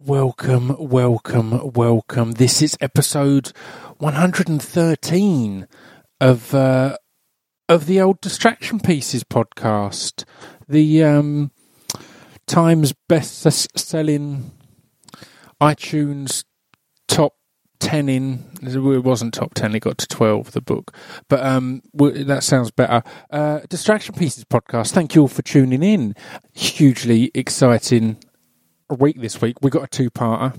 Welcome, welcome, welcome. This is episode 113 of uh, of the old Distraction Pieces podcast, the um, Times best selling iTunes top 10 in. It wasn't top 10, it got to 12, the book. But um, that sounds better. Uh, Distraction Pieces podcast, thank you all for tuning in. Hugely exciting week this week. We got a two parter,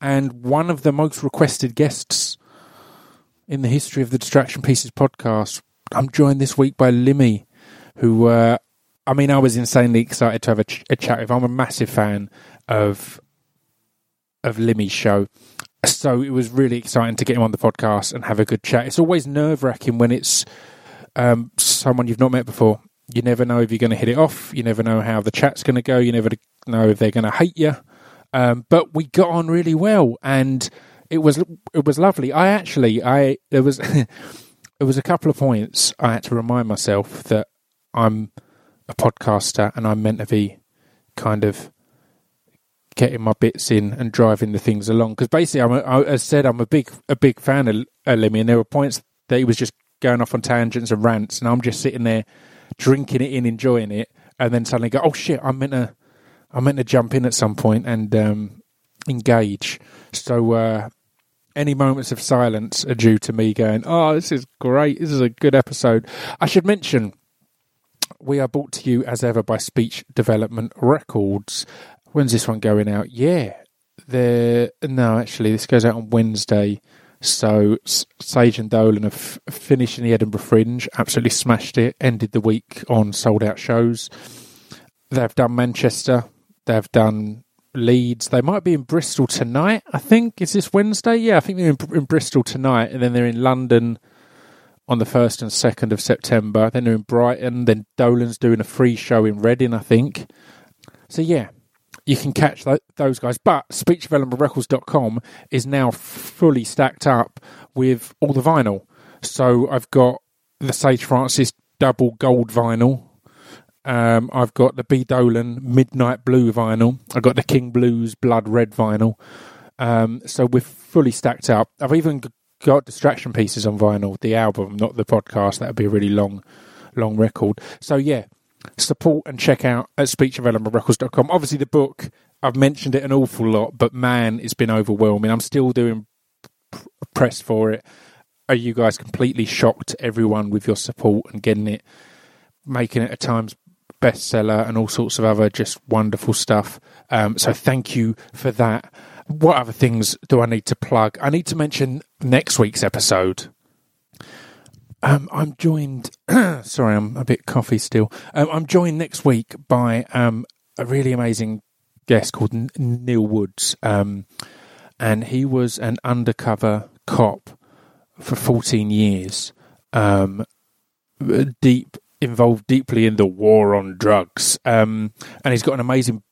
and one of the most requested guests in the history of the Distraction Pieces podcast. I'm joined this week by Limmy, who, uh, I mean, I was insanely excited to have a, ch- a chat with. I'm a massive fan of of Limmy's show. So it was really exciting to get him on the podcast and have a good chat. It's always nerve wracking when it's um, someone you've not met before. You never know if you're going to hit it off. You never know how the chat's going to go. You never know if they're going to hate you. Um, but we got on really well, and it was it was lovely. I actually I there was there was a couple of points I had to remind myself that I'm a podcaster and I'm meant to be kind of getting my bits in and driving the things along. Because basically, I'm a, I, as said, I'm a big a big fan of, of Limmy, and there were points that he was just going off on tangents and rants, and I'm just sitting there drinking it in, enjoying it, and then suddenly go, "Oh shit, I'm meant to, I'm meant to jump in at some point and um, engage." So uh, any moments of silence are due to me going, "Oh, this is great. This is a good episode." I should mention. We are brought to you as ever by Speech Development Records. When's this one going out? Yeah, the no, actually, this goes out on Wednesday. So Sage and Dolan have finished in the Edinburgh Fringe, absolutely smashed it. Ended the week on sold out shows. They've done Manchester. They've done Leeds. They might be in Bristol tonight. I think is this Wednesday. Yeah, I think they're in, in Bristol tonight, and then they're in London on the first and second of September. Then they're in Brighton. Then Dolan's doing a free show in Reading, I think. So yeah, you can catch th- those guys. But speechdevelopmentrecords.com is now fully stacked up with all the vinyl. So I've got the Sage Francis double gold vinyl. Um, I've got the B Dolan Midnight Blue vinyl. I've got the King Blues Blood Red vinyl. Um, so we're fully stacked up. I've even got distraction pieces on vinyl, the album, not the podcast. That would be a really long, long record. So yeah, support and check out at speechdevelopmentrecords.com. Obviously, the book, I've mentioned it an awful lot, but man, it's been overwhelming. I'm still doing press for it. Are you guys completely shocked, everyone, with your support and getting it, making it a Times bestseller and all sorts of other just wonderful stuff? Um, so thank you for that. What other things do I need to plug? I need to mention next week's episode. Um, I'm joined. sorry, I'm a bit coffee still. Um, I'm joined next week by um, a really amazing guest called N- Neil Woods, um, and he was an undercover cop for 14 years, um, deep involved deeply in the war on drugs, um, and he's got an amazing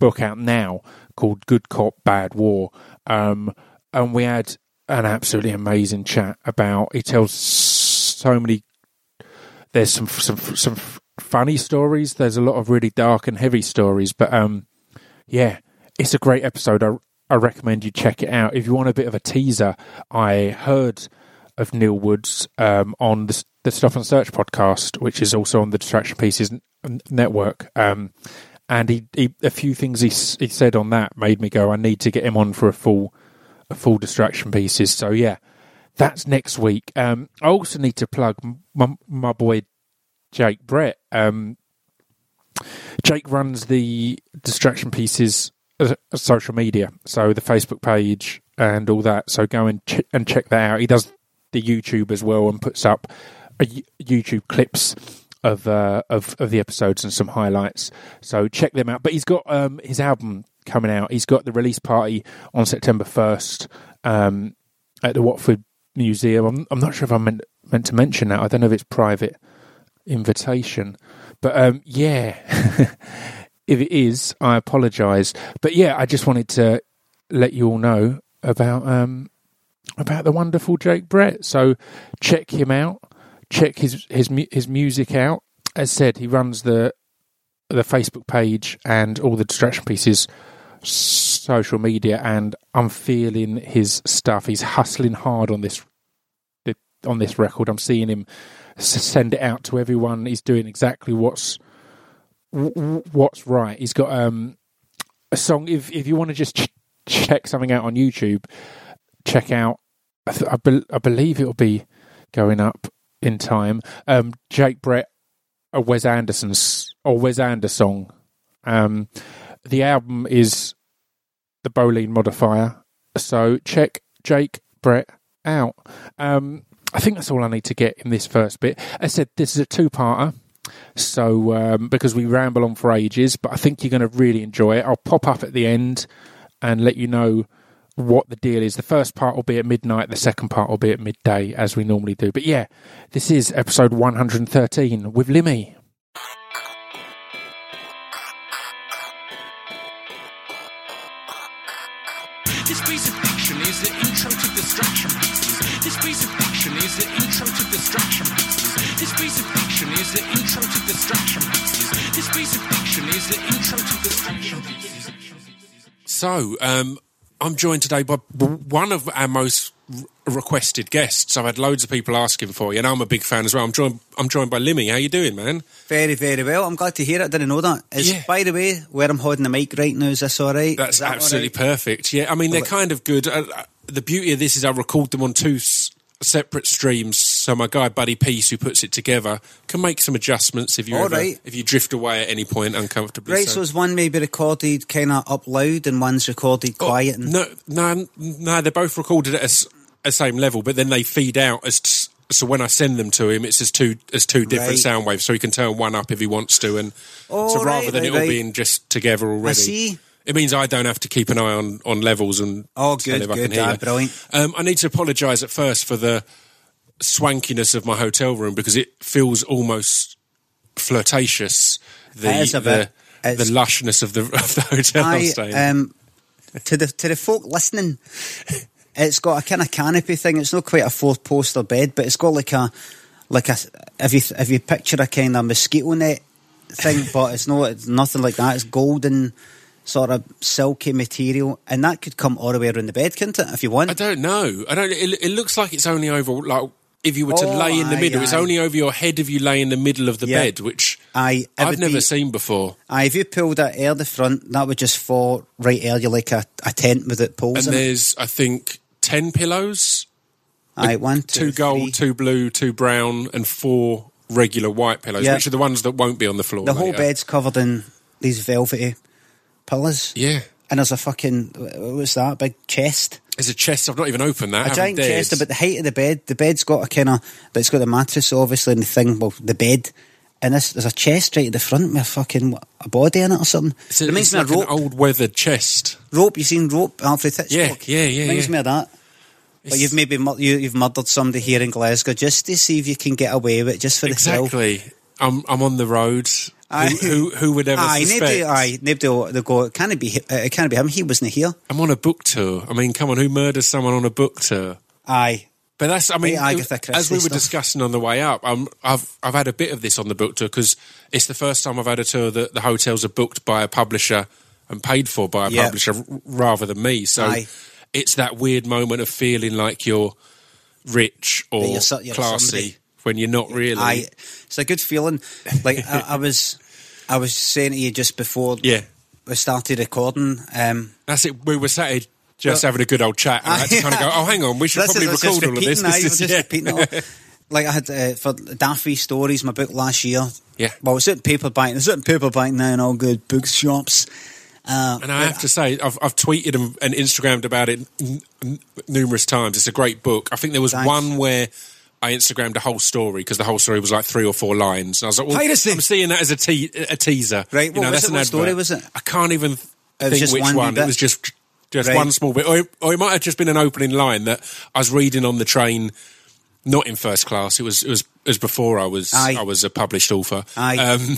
book out now called Good Cop Bad War, and we had an absolutely amazing chat about. He tells so many. There's some some some funny stories. There's a lot of really dark and heavy stories, but um, yeah, it's a great episode. I I recommend you check it out if you want a bit of a teaser. I heard of Neil Woods um, on the the Stop and Search podcast, which is also on the Distraction Pieces network. Um, and he, he, a few things he he said on that made me go, I need to get him on for a full a full Distraction Pieces. So yeah, that's next week. Um, I also need to plug my, my boy Jake Brett. Um, Jake runs the distraction pieces uh, social media, so the Facebook page and all that. So go and ch- and check that out. He does the YouTube as well and puts up a, YouTube clips of uh, of of the episodes and some highlights. So check them out. But he's got um, his album coming out. He's got the release party on September first um, at the Watford museum. I'm, I'm not sure if I'm meant, meant to mention that. I don't know if it's private invitation, but um, yeah, if it is, I apologise. But yeah, I just wanted to let you all know about um, about the wonderful Jake Brett. So check him out. Check his his his music out. As said, he runs the the Facebook page and all the distraction pieces social media, and I'm feeling his stuff. He's hustling hard on this on this record. I'm seeing him send it out to everyone. He's doing exactly what's what's right. He's got um, a song. If if you want to just ch- check something out on YouTube, check out. I, th- I, be- I believe it'll be going up in time. Um, Jake Brett, a Wes Anderson's or Wes Anderson song. Um, the album is the Boolean modifier. So check Jake Brett out. Um, I think that's all I need to get in this first bit. I said this is a two-parter. So, um, because we ramble on for ages, but I think you're going to really enjoy it. I'll pop up at the end and let you know what the deal is. The first part will be at midnight, the second part will be at midday, as we normally do. But yeah, this is episode 113 with Limmy. This piece of fiction is the intro to distraction. This piece of fiction is the intro to. This piece of fiction is the intro to. This piece of fiction is the intro to. So, um, I'm joined today by one of our most requested guests. I've had loads of people asking for you, and I'm a big fan as well. I'm joined. I'm joined by Limmy. How you doing, man? Very, very well. I'm glad to hear it. I didn't know that. Is, Yeah. By the way, where I'm holding the mic right now, is this all right? That's that absolutely right? perfect. Yeah, I mean they're kind of good. Uh, uh, the beauty of this is I record them on two s- separate streams, so my guy Buddy Peace, who puts it together, can make some adjustments if you ever, right. if you drift away at any point uncomfortably. Right, so is one maybe recorded kind of up loud and one's recorded Oh, quiet? And, No, no, no. They're both recorded at a same level, but then they feed out as. T- so when I send them to him, it's as two as two different Right. sound waves, so he can turn one up if he wants to, and Oh, so rather right, than right, it all being just together already. I see. It means I don't have to keep an eye on, on levels and Oh, good, I good, can hear ah, brilliant. Um, I need to apologise at first for the swankiness of my hotel room because it feels almost flirtatious. The the, the lushness of the of the hotel staying. um, to the to the folk listening, it's got a kind of canopy thing. It's not quite a four poster bed, but it's got like a like a if you if you picture a kind of mosquito net thing, but it's not it's nothing like that. It's golden sort of silky material, and that could come all the way around the bed, couldn't it? If you want. I don't know. I don't. It, it looks like it's only over like. If you were to Oh, lay in the aye, middle, it's only over your head if you lay in the middle of the Yeah. bed, which Aye, I've never be- seen before. Aye, if you pulled it air the front, that would just fall right air you like a, a tent with it poles And in it. there's, I think, ten pillows. Aye, one, two two, gold, three. two blue, two brown, and four regular white pillows, Yeah. which are the ones that won't be on the floor. The whole bed's covered in these velvety pillows. Yeah. And there's a fucking, what's that, big chest? There's a chest. I've not even opened that. A giant dared. chest about the height of the bed. The bed's got a kind of, but it's got the mattress obviously and the thing, well, the bed. And this, there's a chest right at the front with a fucking, a body in it or something. It's, a, it reminds it's me like of rope. an old weathered chest. rope, you seen rope, Alfred Hitchcock? Yeah, yeah, yeah, Reminds yeah. me of that. But you've maybe you, you've murdered somebody here in Glasgow just to see if you can get away with it, just for the thrill. Exactly. I'm I'm on the road. Aye. Who, who who would ever Aye, suspect? nobody, aye, nobody will go, it can't be, uh, it can't be him, he wasn't here. I'm on a book tour. I mean, come on, who murders someone on a book tour? Aye. But that's, I mean, as we were stuff. discussing on the way up, um, I've I've had a bit of this on the book tour because it's the first time I've had a tour that the hotels are booked by a publisher and paid for by a Yeah. publisher rather than me. So Aye. it's that weird moment of feeling like you're rich or you're you're classy somebody. when you're not really. Aye, it's a good feeling. Like I, I was, I was saying to you just before Yeah, we started recording. Um, that's it. We were sat here just Well- having a good old chat, and I had to kind of go, "Oh, hang on, we should probably is- record all of this." This is- just yeah. repeating all. Like I had uh, for Daft Wee Stories, my book last year. Yeah. Well, it's at paperback. It's at paperback now in all good bookshops. Uh, And I have to say, I've, I've tweeted and, and Instagrammed about it n- n- numerous times. It's a great book. I think there was Thanks. one where I Instagrammed a whole story because the whole story was like three or four lines. And I was like, well, Piracy. I'm seeing that as a, te- a teaser. Right, You what know, was that's it? an What advert. story was it? I can't even think just which one one. bit? It was just just Right. one small bit. Or, it- or it might have just been an opening line that I was reading on the train. Not in first class. It was it was it was before I was Aye. I was a published author. Aye. Um,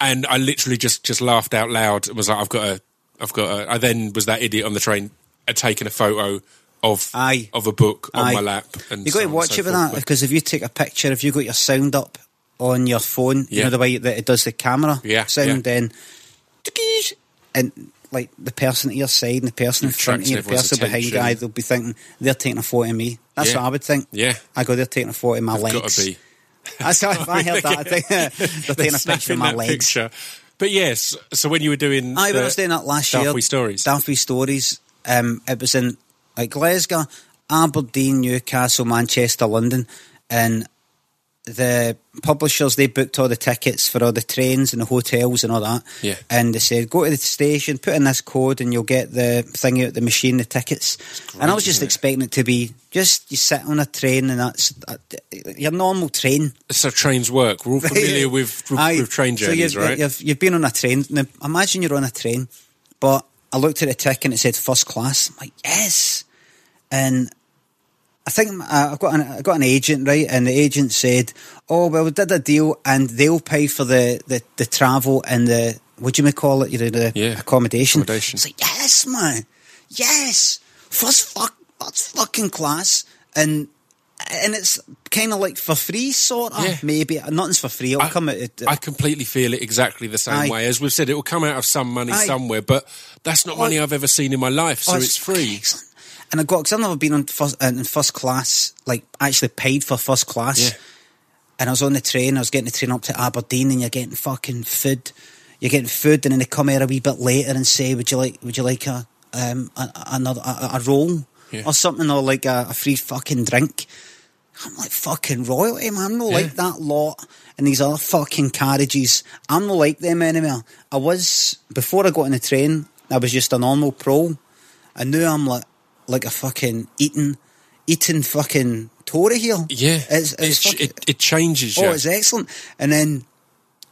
and I literally just just laughed out loud and was like, I've got a I've got a. I then was that idiot on the train had taken a photo of Aye. of a book on my lap. And you so got to and watch so it with that because if you take a picture, if you got your sound up on your phone, you know the way that it does the camera Yeah, sound, yeah. then and like the person at your side and the person in front of you, the person everyone's behind you, they'll be thinking they're taking a photo of me. That's Yeah. what I would think. Yeah. I go, they're taking a photo of my legs. Got to be. That's how I heard that. I think they're taking a picture of my legs. picture. But yes, so when you were doing, I was doing that last Daft year. Stories. Wee Stories. Um, it was in like Glasgow, Aberdeen, Newcastle, Manchester, London, and the publishers they booked all the tickets for all the trains and the hotels and all that. Yeah. And they said, go to the station, put in this code, and you'll get the thing out the machine, the tickets. and I was just expecting it to be just you sit on a train and that's uh, your normal train. so trains work. We're all familiar with with, Aye. with train So journeys, you've, right? You've, you've been on a train. Now, imagine you're on a train, but I looked at the ticket and it said first class. I'm like, yes. And I think uh, I've got an, I've got an agent, right? And the agent said, oh, well, we did a deal and they'll pay for the, the, the travel and the, what do you may call it? You know, the Yeah. accommodation. Accommodation. It's like, yes, man. Yes. First fuck, that's fucking class. And and it's kind of like for free, sort of. Yeah. Maybe nothing's for free. It'll I- come out. at- I completely feel it exactly the same Aye. way. As we've said, it will come out of some money Aye. somewhere, but that's not Oh, money I've ever seen in my life, so Oh, it's free. Excellent. And I got because I've never been on first in first class, like actually paid for first class. Yeah. And I was on the train. I was getting the train up to Aberdeen, and you're getting fucking food. You're getting food, and then they come here a wee bit later and say, "Would you like? Would you like a um a, another a, a roll Yeah. or something, or like a, a free fucking drink?" I'm like fucking royalty, man. I'm not like that lot. And these other fucking carriages, I'm not like them anymore. I was before I got on the train. I was just a normal pro, and now I'm like like a fucking eating eating fucking Tory here. Yeah, it's, it's It- fucking, it, it changes. Oh, it's excellent. And then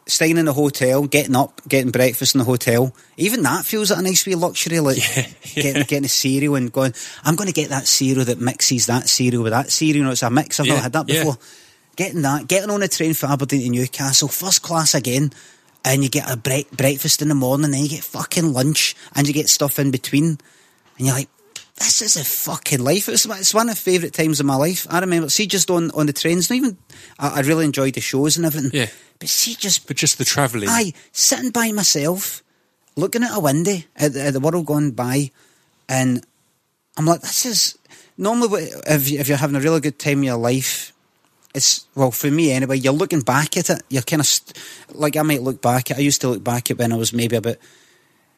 staying in the hotel, getting up, getting breakfast in the hotel. Even that feels like a nice wee luxury. Like getting getting a cereal and going, I'm going to get that cereal that mixes that cereal with that cereal. You know, it's a mix. I've Yeah, not had that yeah. before. Getting that, getting on a train for Aberdeen to Newcastle, first class again. And you get a bre- breakfast in the morning, then you get fucking lunch, and you get stuff in between. And you're like, this is a fucking life. It's, it's one of the favourite times of my life. I remember, see, just on, on the trains, not even, I, I really enjoyed the shows and everything. Yeah. But see, just, but just the travelling. aye, sitting by myself, looking at a window at the, at the world going by, and I'm like, this is, normally if, if you're having a really good time in your life, it's, well, for me anyway, you're looking back at it, you're kind of, st- like I might look back at, I used to look back at when I was maybe about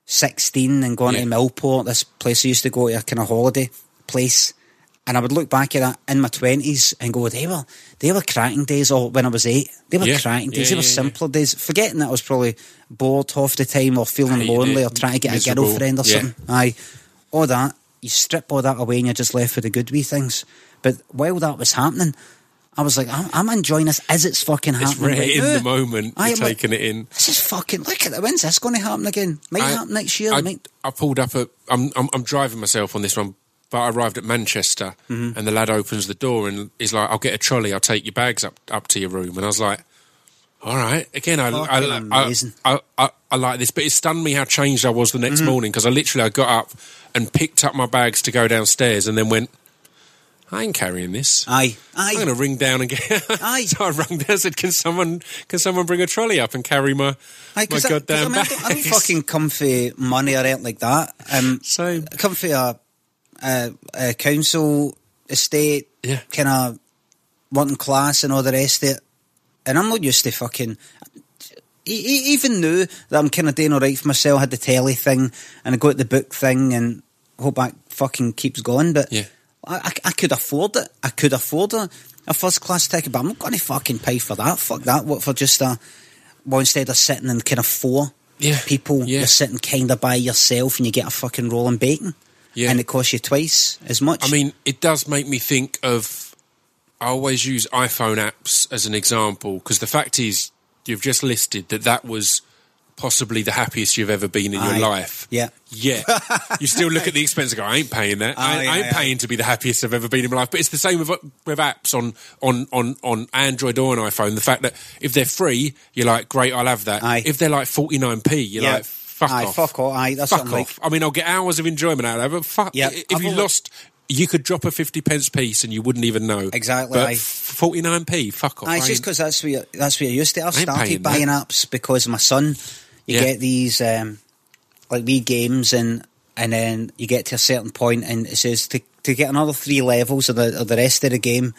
16 and going Yeah. to Millport, this place I used to go to, a kind of holiday place. And I would look back at that in my 20s and go, they were, they were cracking days or when I was eight. They were Yeah. cracking days. Yeah, they were simpler days. Forgetting that I was probably bored half the time or feeling Hated lonely or trying to get miserable. a girlfriend or something. Aye. All that. You strip all that away and you're just left with the good wee things. But while that was happening, I was like, I'm, I'm enjoying this as it's fucking it's happening. right right in now. the moment. Aye, You're I'm like, taking it in. This is fucking. Look at it. When's this going to happen again? Might I- happen next year. I, might. I pulled up at. I'm, I'm I'm driving myself on this one, but I arrived at Manchester, Mm-hmm. and the lad opens the door and is like, "I'll get a trolley. I'll take your bags up up to your room." And I was like, "All right." Again, I I, I. I, I, I like this, but it stunned me how changed I was the Mm-hmm. next morning because I literally I got up and picked up my bags to go downstairs, and then went. I ain't carrying this. Aye. I'm going to ring down and get. Aye. so I rang down and said, "Can someone, can someone bring a trolley up and carry my, Aye, my 'cause I, goddamn mean, I, don't, I don't fucking come for money or anything like that. Um, come for a, a, a council estate, Yeah. kind of wanting class and all the rest of it. And I'm not used to fucking. Even now that I'm kind of doing all right for myself, I had the telly thing and I got the book thing and hope that fucking keeps going. But Yeah. I, I, could afford it. I could afford a, a first class ticket, but I'm not going to fucking pay for that. Fuck that. What for just a. Well, instead of sitting in kind of four Yeah. people, Yeah. you're sitting kind of by yourself and you get a fucking roll rolling bacon. Yeah. And it costs you twice as much. I mean, it does make me think of. I always use iPhone apps as an example because the fact is, you've just listed that that was possibly the happiest you've ever been in your life. Yeah. Yeah. you still look at the expense and go, I ain't paying that. I, oh, Aye, I ain't aye, paying to be the happiest I've ever been in my life. But it's the same with, with apps on, on, on, on Android or an iPhone. The fact that if they're free, you're like, great, I'll have that. Aye. If they're like 49p, you're Yeah. like, fuck Aye, off. fuck off. Aye, that's fuck I'm like. I mean, I'll get hours of enjoyment out of it, but fuck. Yeah, If I've you always- lost, you could drop a 50 pence piece and you wouldn't even know. Exactly, But 49p, fuck off. Aye, it's just because that's where that's where I used to. I started buying that. apps because my son. You Yeah. get these um, like wee games, and and then you get to a certain point, and it says to to get another three levels of the of the rest of the game,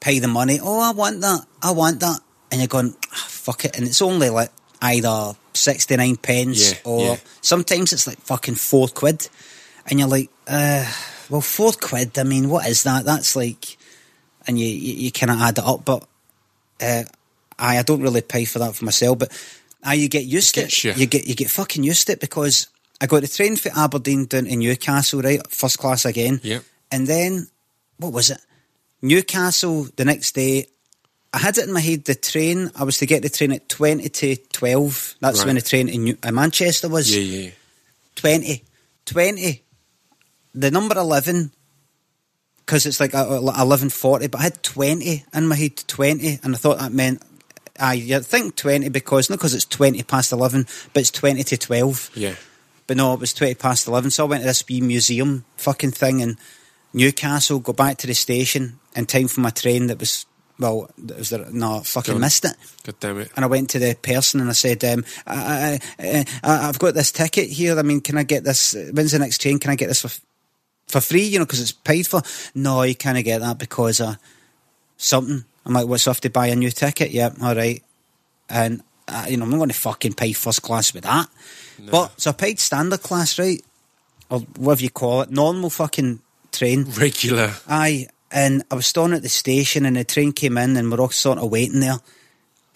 pay the money. Oh, I want that. I want that. And you're going, "Ah, fuck it. And it's only like either 69 pence Yeah, or yeah. sometimes it's like fucking four quid. And you're like, uh, well, four quid, I mean, what is that? That's like, and you, you, you kind of add it up. But uh, I, I don't really pay for that for myself. But I, you get used to it. You. You get, you get fucking used to it because I got the train for Aberdeen down to Newcastle, right? First class again. Yep. And then, what was it? Newcastle the next day. I had it in my head the train, I was to get the train at 20 to 12. That's Right. when the train in, New- in Manchester was. Yeah, yeah. 20. 20. The number 11, because it's like uh, 11.40, but I had 20 in my head, 20, and I thought that meant, I you think 20 because, not because it's 20 past 11, but it's 20 to 12. Yeah. But no, it was 20 past 11. So I went to this wee museum fucking thing in Newcastle, go back to the station in time for my train that was, well, that was there, no, I fucking missed it. God damn it. And I went to the person and I said, um, I, I, I, I've got this ticket here. I mean, can I get this? When's the next train? Can I get this for, for free? You know, because it's paid for. No, you can't get that because of something. I'm like, what's have to buy a new ticket? Yep, all right. And, uh, you know, I'm not going to fucking pay first class with that. But, so I paid standard class, right? Or whatever you call it. Normal fucking train. Regular. Aye, and I was standing at the station, and the train came in, and we're all sort of waiting there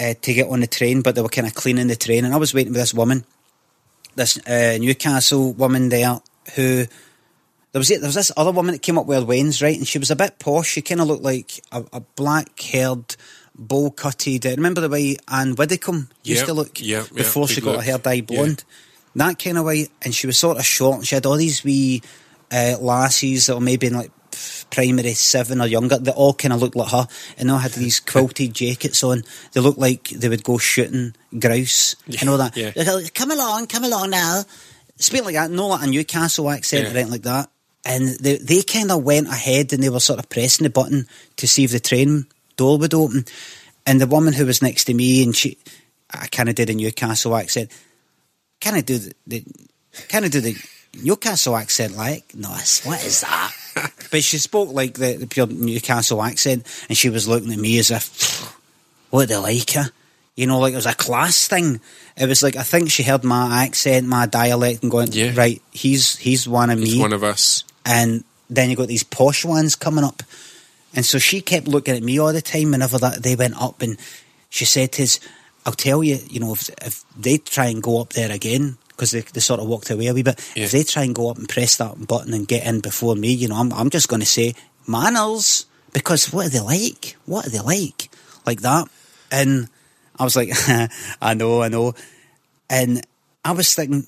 uh, to get on the train, but they were kind of cleaning the train, and I was waiting with this woman, this uh, Newcastle woman there, who there was there was this other woman that came up with her wains, right, and she was a bit posh. She kind of looked like a, a black-haired, bowl-cutted. Uh, remember the way Ann Widdecombe used Yep, to look yep, yep, before she got look. her hair dyed Yeah. blonde? That kind of way, and she was sort of short, and she had all these wee uh, lassies that were maybe in like primary seven or younger that all kind of looked like her and they all had these quilted jackets on they looked like they would go shooting grouse and all that Yeah. Like, come along come along now speak like that no like a Newcastle accent Yeah. or anything like that and they, they kind of went ahead and they were sort of pressing the button to see if the train door would open. And the woman who was next to me and she I kind of did a Newcastle accent. Kind of do the, the kind of do the Newcastle accent like Nice. what is that? But she spoke like the, the pure Newcastle accent and she was looking at me as if what do they like her you know like it was a class thing it was like I think she heard my accent my dialect and going Yeah. right he's he's one of He's me one of us. and then you got these posh ones coming up. And so she kept looking at me all the time whenever that they went up, and she said to us, "I'll tell you, you know, if, if they try and go up there again." Because they, they sort of walked away a wee bit. Yeah. If they try and go up and press that button and get in before me, you know, I'm, I'm just going to say manners. Because what are they like? What are they like? Like that. And I was like, I know, I know. And I was thinking,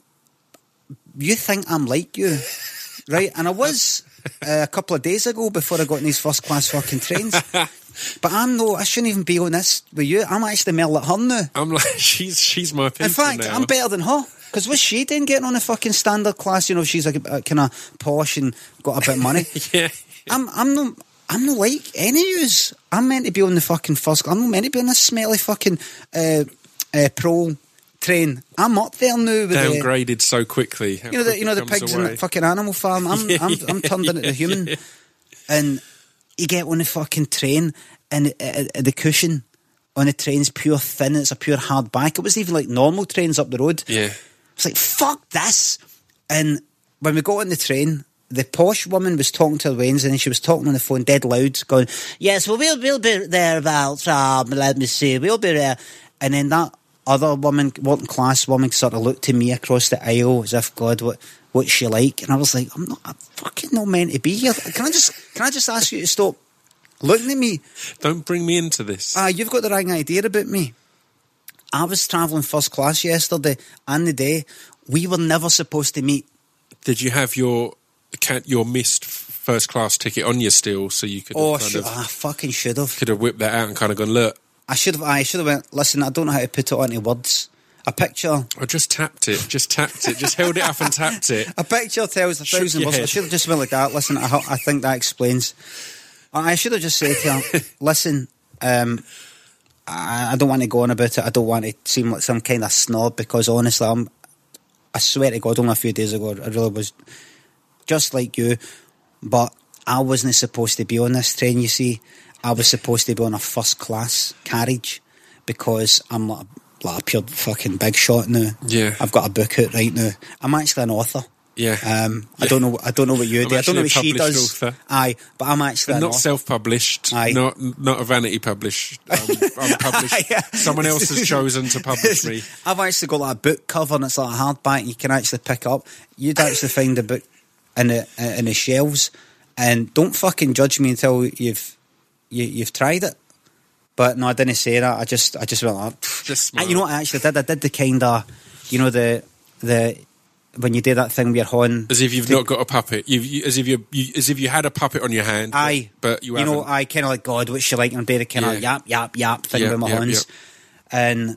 you think I'm like you, right? And I was uh, a couple of days ago before I got in these first class fucking trains. But I'm no, I shouldn't even be on this with you. I'm actually more like her now. I'm like, she's she's my In fact, now. I'm better than her. Because was she doing getting on a fucking standard class? You know, she's like a, kind of posh and got a bit of money. Yeah. I'm, I'm not. I'm not like any of yous. I'm meant to be on the fucking first. I'm not meant to be on this smelly fucking uh, uh, pro train. I'm up there now with the, Downgraded so quickly. you know the you know the pigs in the fucking animal farm. I'm I'm, I'm turned into a human, and you get on the fucking train, and uh, uh, the cushion on the train's pure thin. It's a pure hard back. It wasn't even like normal trains up the road. Yeah. It's like fuck this. And when we got on the train, the posh woman was talking to her Wednesday, and she was talking on the phone dead loud, going, "Yes, well we'll we'll be there about um, let me see, we'll be there." And then that other woman, working class woman, sort of looked to me across the aisle as if God, what what's she like? And I was like, I'm not, I'm fucking not meant to be here. Can I just can I just ask you to stop looking at me? Don't bring me into this. Ah, you've got the wrong idea about me. I was travelling first class yesterday and the day. We were never supposed to meet. Did you have your can, your missed first class ticket on you still, so you could Oh, of, I fucking should have. could have whipped that out and kind of gone, look, I should have. I should have went. Listen, I don't know how to put it onto words. A picture. I just tapped it, just tapped it, just held it up and tapped it. A picture tells a Shook thousand your words. I should have just went like that. Listen, I, I think that explains. I I should have just said to her, listen, um, I, I don't want to go on about it. I don't want to seem like some kind of snob because honestly, I'm I swear to God, only a few days ago, I really was just like you, but I wasn't supposed to be on this train. You see, I was supposed to be on a first class carriage because I'm like a, like a pure fucking big shot now. Yeah. I've got a book out right now. I'm actually an author. Yeah. Um, I don't know. I don't know what you I'm do. I don't know what she does. author. Aye, but I'm actually an not self-published, Aye. not not a vanity published. Um, I'm published. Someone else has chosen to publish me. I've actually got like a book cover and it's like a hardback you can actually pick up. You'd actually find a book in the in the shelves, and don't fucking judge me until you've you, you've tried it. But no, I didn't say that. I just I just went oh, like, Just And you know what I actually did? I did the kind of, you know the the when you do that thing with you're on. As if you've not got a puppet. You've, you, as if you, you, as if you had a puppet on your hand. Aye, but you, you know. I kind of like God. What's she like? And do the kind of Yeah. yap yap yap thing Yep, with my yep, hands. And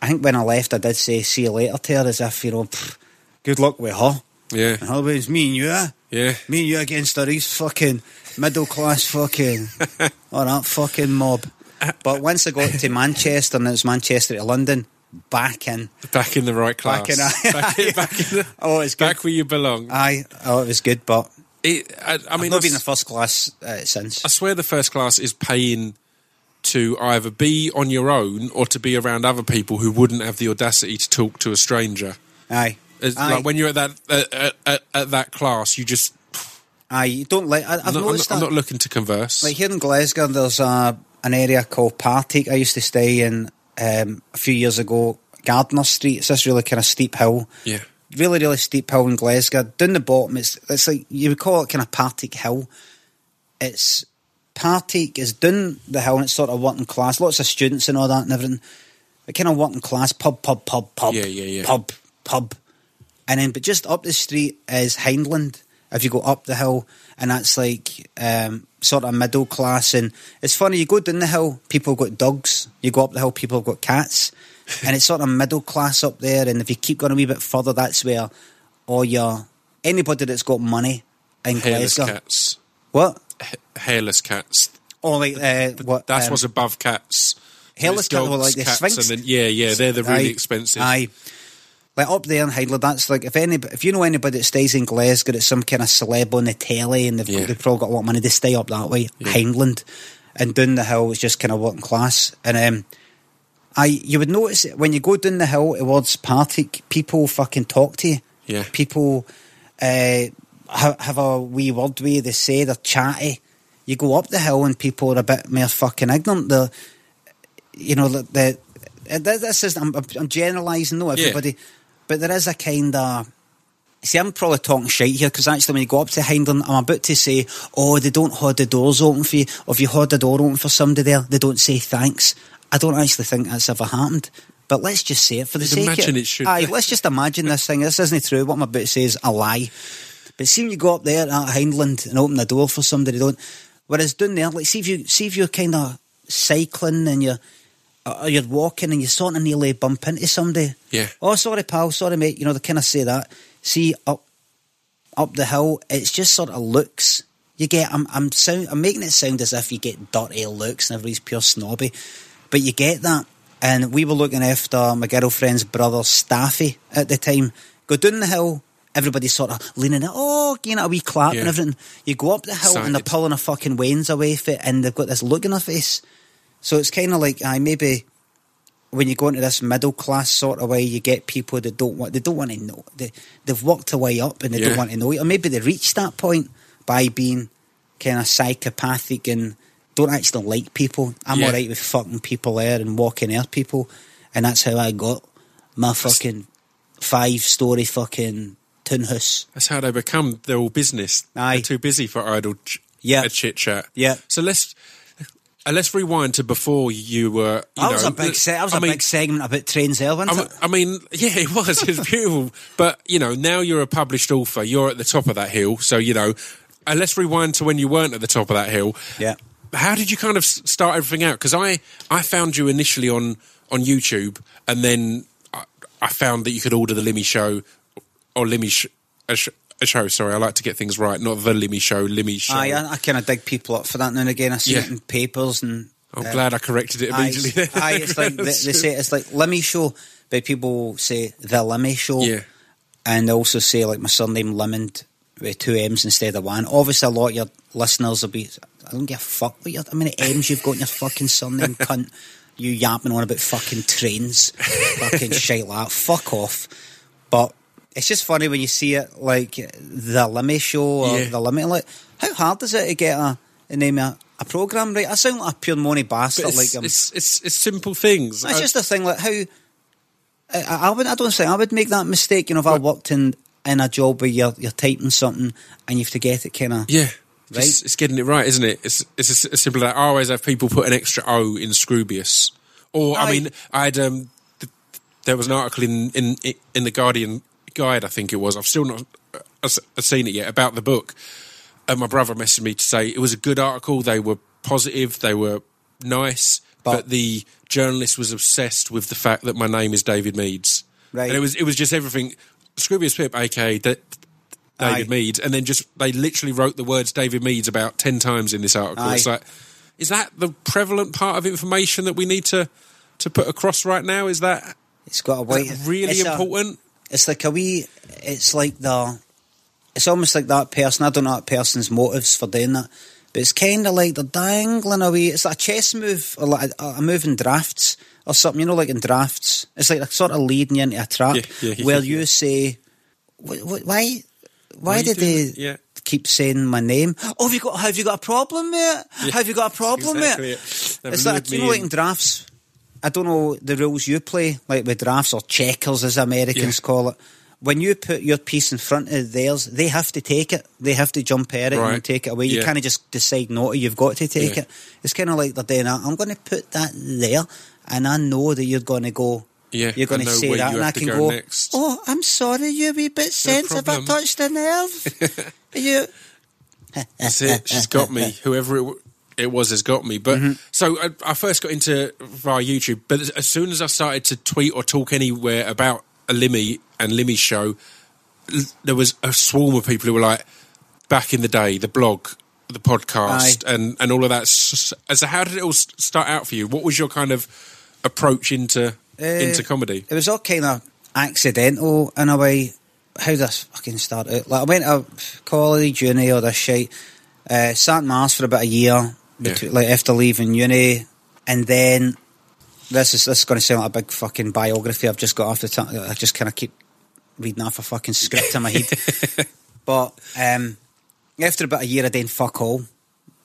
I think when I left, I did say "see you later" to her, as if you know, "Pfft, good luck with her. Yeah, And otherwise, me and you, eh? yeah. me and you against her. He's fucking middle class, fucking all that fucking mob. But once I got to Manchester, and it was Manchester to London, back in. Back in the right class. Back in, back, in- back, in the, Oh, it's good. back where you belong. Aye, oh, it was good, but It, I, I mean, have not been in I, first class uh, since. I swear the first class is paying to either be on your own or to be around other people who wouldn't have the audacity to talk to a stranger. Aye, It's aye, like when you're at that at, at, at, at that class, you just aye. You don't like. I, I've I'm not, I'm noticed not, I'm not looking to converse. Like here in Glasgow, there's a, an area called Partick. I used to stay in um, a few years ago. Gardner Street. It's this really kind of steep hill. yeah, Really, really steep hill in Glasgow. Down the bottom, it's it's like you would call it kind of Partick Hill. It's Partick is down the hill and it's sort of working class. Lots of students and all that and everything. But kind of working class pub, pub, pub, pub, Yeah, yeah, yeah. pub, pub. And then, but just up the street is Hyndland. If you go up the hill, and that's like um, sort of middle class. And it's funny, you go down the hill, people have got dogs. You go up the hill, people have got cats. and it's sort of middle class up there. And if you keep going a wee bit further, that's where all your anybody that's got money in hairless Glasgow. cats, What? Ha- hairless cats. Or like uh, what? That's um, what's above cats. hairless cats, dogs, like the cats, Sphynx. and then yeah, yeah, they're the really Aye. expensive. Aye. Like up there in Hyndland, that's like if any if you know anybody that stays in Glasgow, it's some kind of celeb on the telly, and they've, Yeah. they've probably got a lot of money. They stay up that way, Hyndland, and down the hill is just kind of working class. And um, I you would notice it when you go down the hill towards Partick, people fucking talk to you. Yeah. people uh, have, have a wee word with you. They say they're chatty. You go up the hill and people are a bit more fucking ignorant. They're, you know, the, the this is I'm, I'm generalising, no Yeah. But there is a kind of. See, I'm probably talking shite here because actually, when you go up to Hyndland, I'm about to say, "Oh, they don't hold the doors open for you. Or if you hold the door open for somebody there, they don't say thanks." I don't actually think that's ever happened. But let's just say it for the You'd sake imagine of it should. Aye, let's just imagine this thing. This isn't true. What I'm about to say is a lie. But see when you go up there at Hyndland and open the door for somebody, they don't. Whereas down there, like see if you see if you're kind of cycling and you're or you're walking and you sort of nearly bump into somebody. Yeah. Oh, sorry, pal. Sorry, mate. You know they kind of say that. See up up the hill, it's just sort of looks. You get. I'm. I'm sound. I'm making it sound as if you get dirty looks and everybody's pure snobby, but you get that. And we were looking after my girlfriend's brother Staffy at the time. Go down the hill. Everybody's sort of leaning out, oh, you know, a wee clap Yeah. and everything. You go up the hill and they're pulling a fucking wains away from it and they've got this look in their face. So it's kind of like, I maybe when you go into this middle class sort of way, you get people that don't want they don't want to know they they've worked their way up and they Yeah. don't want to know it, or maybe they reached that point by being kind of psychopathic and don't actually like people. I'm Yeah. all right with fucking people there and walking air people, and that's how I got my fucking five story fucking tin house. That's how they become. They're all business. Aye. They're too busy for idle ch- Yeah. chit chat. Yeah. So let's uh, let's rewind to before you were. You That was know, a big se- that was I a mean, big segment about trains wasn't I, mean- I mean, yeah, it was. It was beautiful. But you know, now you're a published author. You're at the top of that hill. So you know, uh, let's rewind to when you weren't at the top of that hill. Yeah. How did you kind of start everything out? Because I I found you initially on on YouTube, and then I, I found that you could order the Limmy Show or Limmy sh- a, sh- a show. Sorry, I like to get things right. Not the Limmy Show, Limmy Show. Aye, I, I kind of dig people up for that now and again. I see Yeah. it in papers and. I'm uh, glad I corrected it immediately. aye, it's like they, they say it's like Lemmy show, but people say the Limmy Show, Yeah. and they also say like my surname Limond with two M's instead of one. Obviously, a lot of your listeners will be. I don't give a fuck what your, how many M's you've got in your fucking surname, cunt. You yapping on about fucking trains, fucking shit like that. Fuck off. But it's just funny when you see it like the Limmy Show or Yeah. the Limmy. Like, how hard is it to get a, a name of a program right? I sound like a pure money bastard. It's, like um, it's, it's, it's simple things. it's I- just a thing like how I, I would I don't say I would make that mistake. You know, if I worked in in a job where you're you're typing something and you have to get it kind of Yeah. Right? It's, it's getting it right, isn't it? It's it's as, as simple as that. I always have people put an extra O in Scroobius. Or, I Aye. mean, I had, um, th- there was an article in, in, in the Guardian Guide, I think it was. I've still not uh, s- seen it yet about the book. And my brother messaged me to say it was a good article. They were positive, they were nice, but, But- the journalist was obsessed with the fact that my name is David Meads. Right. And it was, it was just everything. Scroobius Pip, aka Da- David Aye. Meads, and then just they literally wrote the words David Meads about ten times in this article. Aye. It's like, is that the prevalent part of information that we need to to put across right now? Is that it's got a weight. really it's important? It's like a wee. It's like the. It's almost like that person. I don't know that person's motives for doing that, but it's kind of like they're dangling away. It's like a chess move, or like a, a move in drafts or something. You know, like in drafts, it's like a sort of leading you into a trap Yeah, yeah, yeah, where yeah. you say, "Wh- wh- "Why? Why did they? Yeah. keep saying my name? Oh, have you got? Have you got a problem, mate? Have you got a problem, exactly mate? it. It's like you know, like in drafts. I don't know the rules you play, like with drafts or checkers, as Americans Yeah. call it. When you put your piece in front of theirs, they have to take it. They have to jump at it Right. and take it away. You Yeah. can't just decide not to. You've got to take Yeah. it. It's kind of like they're doing that. I'm going to put that there, and I know that you're going to go. Yeah, you're going to say that, and I can go go. next. Oh, I'm sorry, you wee bit sensitive. I touched a nerve. you. That's it. She's got me. Whoever it, it was has got me. Mm-hmm. But so I, I first got into via YouTube. But as- soon as I started to tweet or talk anywhere about a Limmy and Limmy's show, l- there was a swarm of people who were like, back in the day, the blog, the podcast, and and all of that. S- s- So how did it all start out for you? What was your kind of approach into into comedy? it was all kind of accidental in a way. How did this fucking start out? Like I went to college, uni, all this shit. Uh, sat in Mars for about a year, Yeah. like after leaving uni, and then this is this is going to sound like a big fucking biography I've just got off the top. I just kind of keep reading off a fucking script in my head. But um, after about a year of doing fuck all,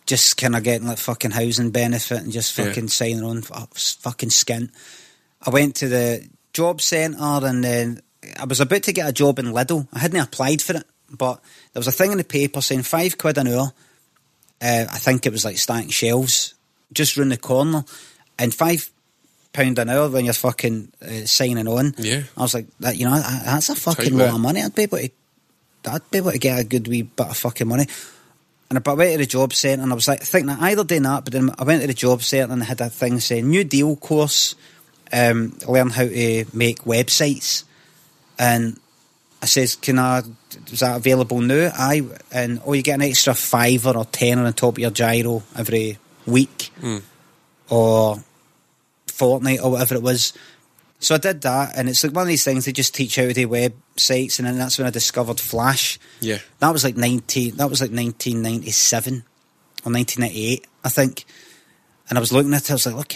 just kind of getting like fucking housing benefit and just Yeah. fucking signing on fucking skint. I went to the job centre and then I was about to get a job in Lidl. I hadn't applied for it, but there was a thing in the paper saying five quid an hour. Uh, I think it was like stacking shelves just round the corner, and five pound an hour when you're fucking uh, signing on. Yeah. I was like, that you know, that- that's a fucking lot of money. I'd be able to, I'd be able to get a good wee bit of fucking money. And I went to the job centre and I was like thinking that either doing that, but then I went to the job centre and they had a thing saying new deal course, um, learn how to make websites. And I says, can I, is that available now? I and oh, you get an extra fiver or tenner on top of your giro every week hmm. or fortnight or whatever it was. So I did that, and it's like one of these things they just teach out of do websites, and then that's when I discovered Flash. Yeah. That was like nineteen. That was like nineteen ninety seven or nineteen ninety eight, I think. And I was looking at it. I was like, look,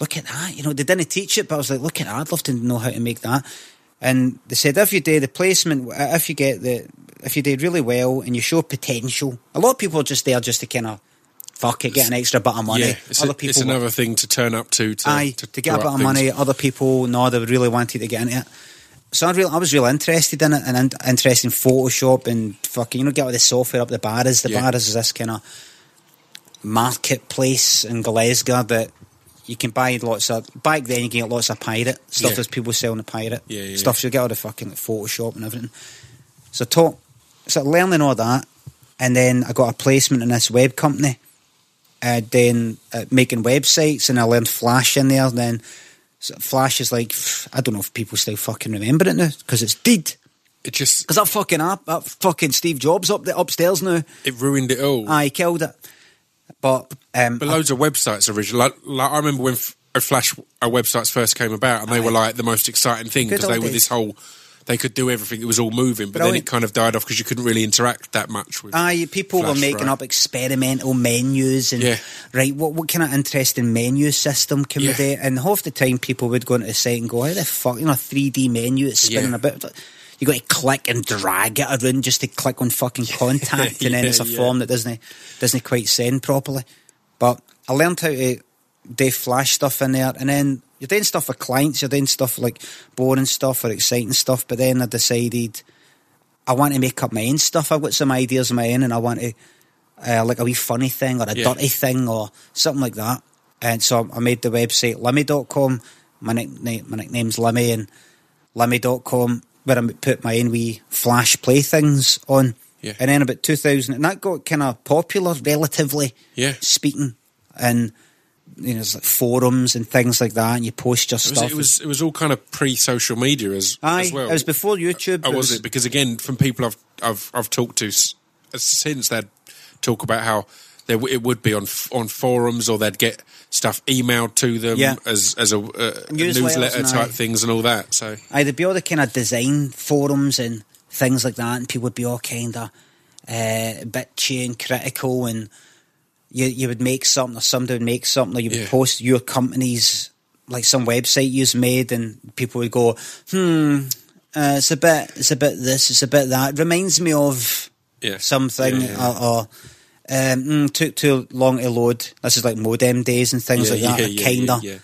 look at that. You know, they didn't teach it, but I was like, look at that. I'd love to know how to make that. And they said if you do the placement, if you get the, if you did really well and you show potential, a lot of people are just there just to kind of fuck it, get an extra bit of money. Yeah, it's, Other a, people it's another thing to turn up to. to Aye, to, to, get a bit of things. money. Other people, no, they really wanted to get into it. So I really, I was really interested in it and in, interested in Photoshop and fucking, you know, get all the software up the Barras. The Yeah. Barras is this kind of marketplace in Glasgow that you can buy lots of. Back then, you can get lots of pirate stuff. Yeah. There's people selling the pirate Yeah, yeah, stuff. So you get all the fucking like, Photoshop and everything. So talk, so learning all that, and then I got a placement in this web company uh, then uh, making websites, and I learned Flash in there. Then so Flash is like I don't know if people still fucking remember it now because it's dead. It just Because that fucking app, that fucking Steve Jobs up there upstairs now. it ruined it all. I killed it. But um, But loads of websites originally. Like, like I remember when F- uh, Flash uh, websites first came about, and they were like the most exciting thing because they were days. this whole. They could do everything; it was all moving, but then Brilliant. it kind of died off because you couldn't really interact that much with. Aye, people were making right. up experimental menus and Yeah. right, what what kind of interesting menu system can Yeah. we do? And half the time, people would go into the site and go, "How the fuck, you know, three D menu, it's spinning Yeah. a bit." You got to click and drag it around just to click on fucking contact, and then Yeah, it's a yeah. form that doesn't doesn't quite send properly. But I learned how to do flash stuff in there, and then you're doing stuff for clients, you're doing stuff like boring stuff or exciting stuff. But then I decided I want to make up my own stuff. I've got some ideas of my own, and I want to uh, like a wee funny thing or a Yeah. dirty thing or something like that. And so I made the website limmy.com. My nickname, my nickname's Limmy, and limmy.com where I put my own wee flash playthings on. Yeah. And then about 2000, and that got kind of popular, relatively Yeah. speaking. And, you know, there's like forums and things like that, and you post your It was, stuff. it was it was all kind of pre-social media as, Aye, as well. it was before YouTube. Oh, was it? Because again, from people I've I've I've talked to since they'd talk about how there w- it would be on f- on forums or they'd get stuff emailed to them Yeah. as as a, uh, newsletter type things and all that. So Aye, there'd be all the kind of design forums and things like that, and people would be all kind of uh, bitchy and critical, and you you would make something, or somebody would make something, or you would Yeah. post your company's like some website you've made, and people would go, "Hmm, uh, it's a bit, it's a bit this, it's a bit that." It reminds me of yeah, something, or. or um, mm, took too long to load. This is like modem days and things yeah, like that. yeah, kinda. yeah,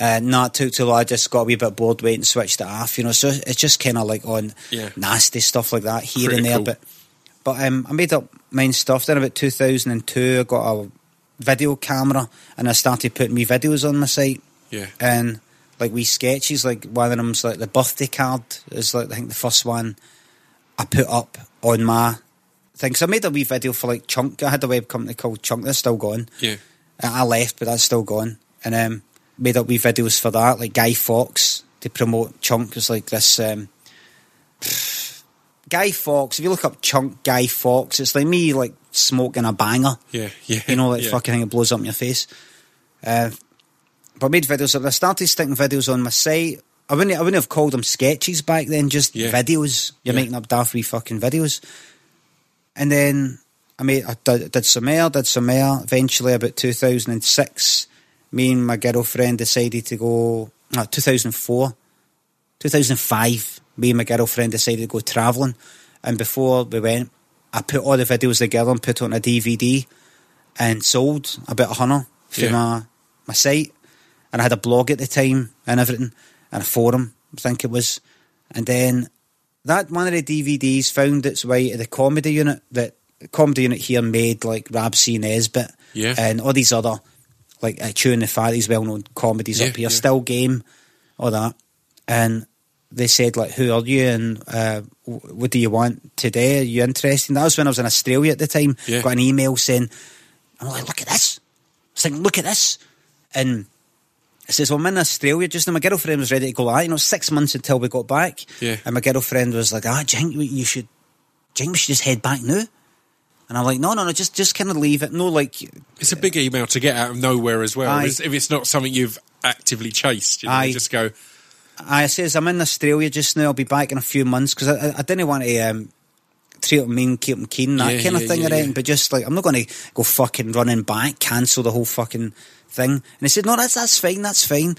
Uh, no, it took too long. I just got a wee bit bored, wait and switched it off. You know, so it's just kind of like on nasty stuff like that here and there. But but um, I made up mine stuff. Then about 2002, I got a video camera and I started putting me videos on my site yeah. and like wee sketches. Like one of them's like the birthday card is like I think the first one I put up on my thing. So I made a wee video for like Chunk. I had a web company called Chunk that's still gone. yeah. I left, but that's still gone. And um, made up wee videos for that, like Guy Fawkes to promote Chunk. It's like this um, Guy Fawkes. If you look up Chunk Guy Fawkes, it's like me like smoking a banger. Yeah, yeah, You know, like yeah. fucking thing that blows up in your face. Uh, but I made videos. of. I started sticking videos on my site. I wouldn't. I wouldn't have called them sketches back then. Just Yeah. videos. You're Yeah. making up daft wee fucking videos. And then I made. I did, did some more. Did some more. Eventually, about 2006, me and my girlfriend decided to go. No, 2004, 2005. Me and my girlfriend decided to go travelling. And before we went, I put all the videos together and put it on a DVD and sold about a hundred for Yeah. my my site. And I had a blog at the time and everything, and a forum, I think it was. And then that one of the DVDs found its way to the comedy unit that comedy unit here made like Rab C Nesbitt Yeah. and all these other like uh, Chewing the Fat, these well known comedies Yeah, up here, yeah. still game, all that. And they said like, "Who are you?" and uh, "What do you want today? Are you interested?" That was when I was in Australia at the time. Yeah. Got an email saying, "I'm like, look at this." I was thinking, "Look at this," and says, "Well, I'm in Australia just now." My girlfriend was ready to go. Ah, you know, six months until we got back. Yeah. And my girlfriend was like, "Ah, do you think you should? Do you think we should just head back now?" And I'm like, "No, no, no, just just kind of leave it. No, like, It's a big email to get out of nowhere as well. Aye. If it's, if it's not something you've actively chased, you know, Aye. you just go, I says I'm in Australia just now. I'll be back in a few months because I, I, I didn't want to um, treat them mean, keep them keen, that Yeah, kind of yeah, thing. yeah, or anything, yeah. But just like I'm not going to go fucking running back, cancel the whole fucking thing. And he said, no, that's that's fine, that's fine.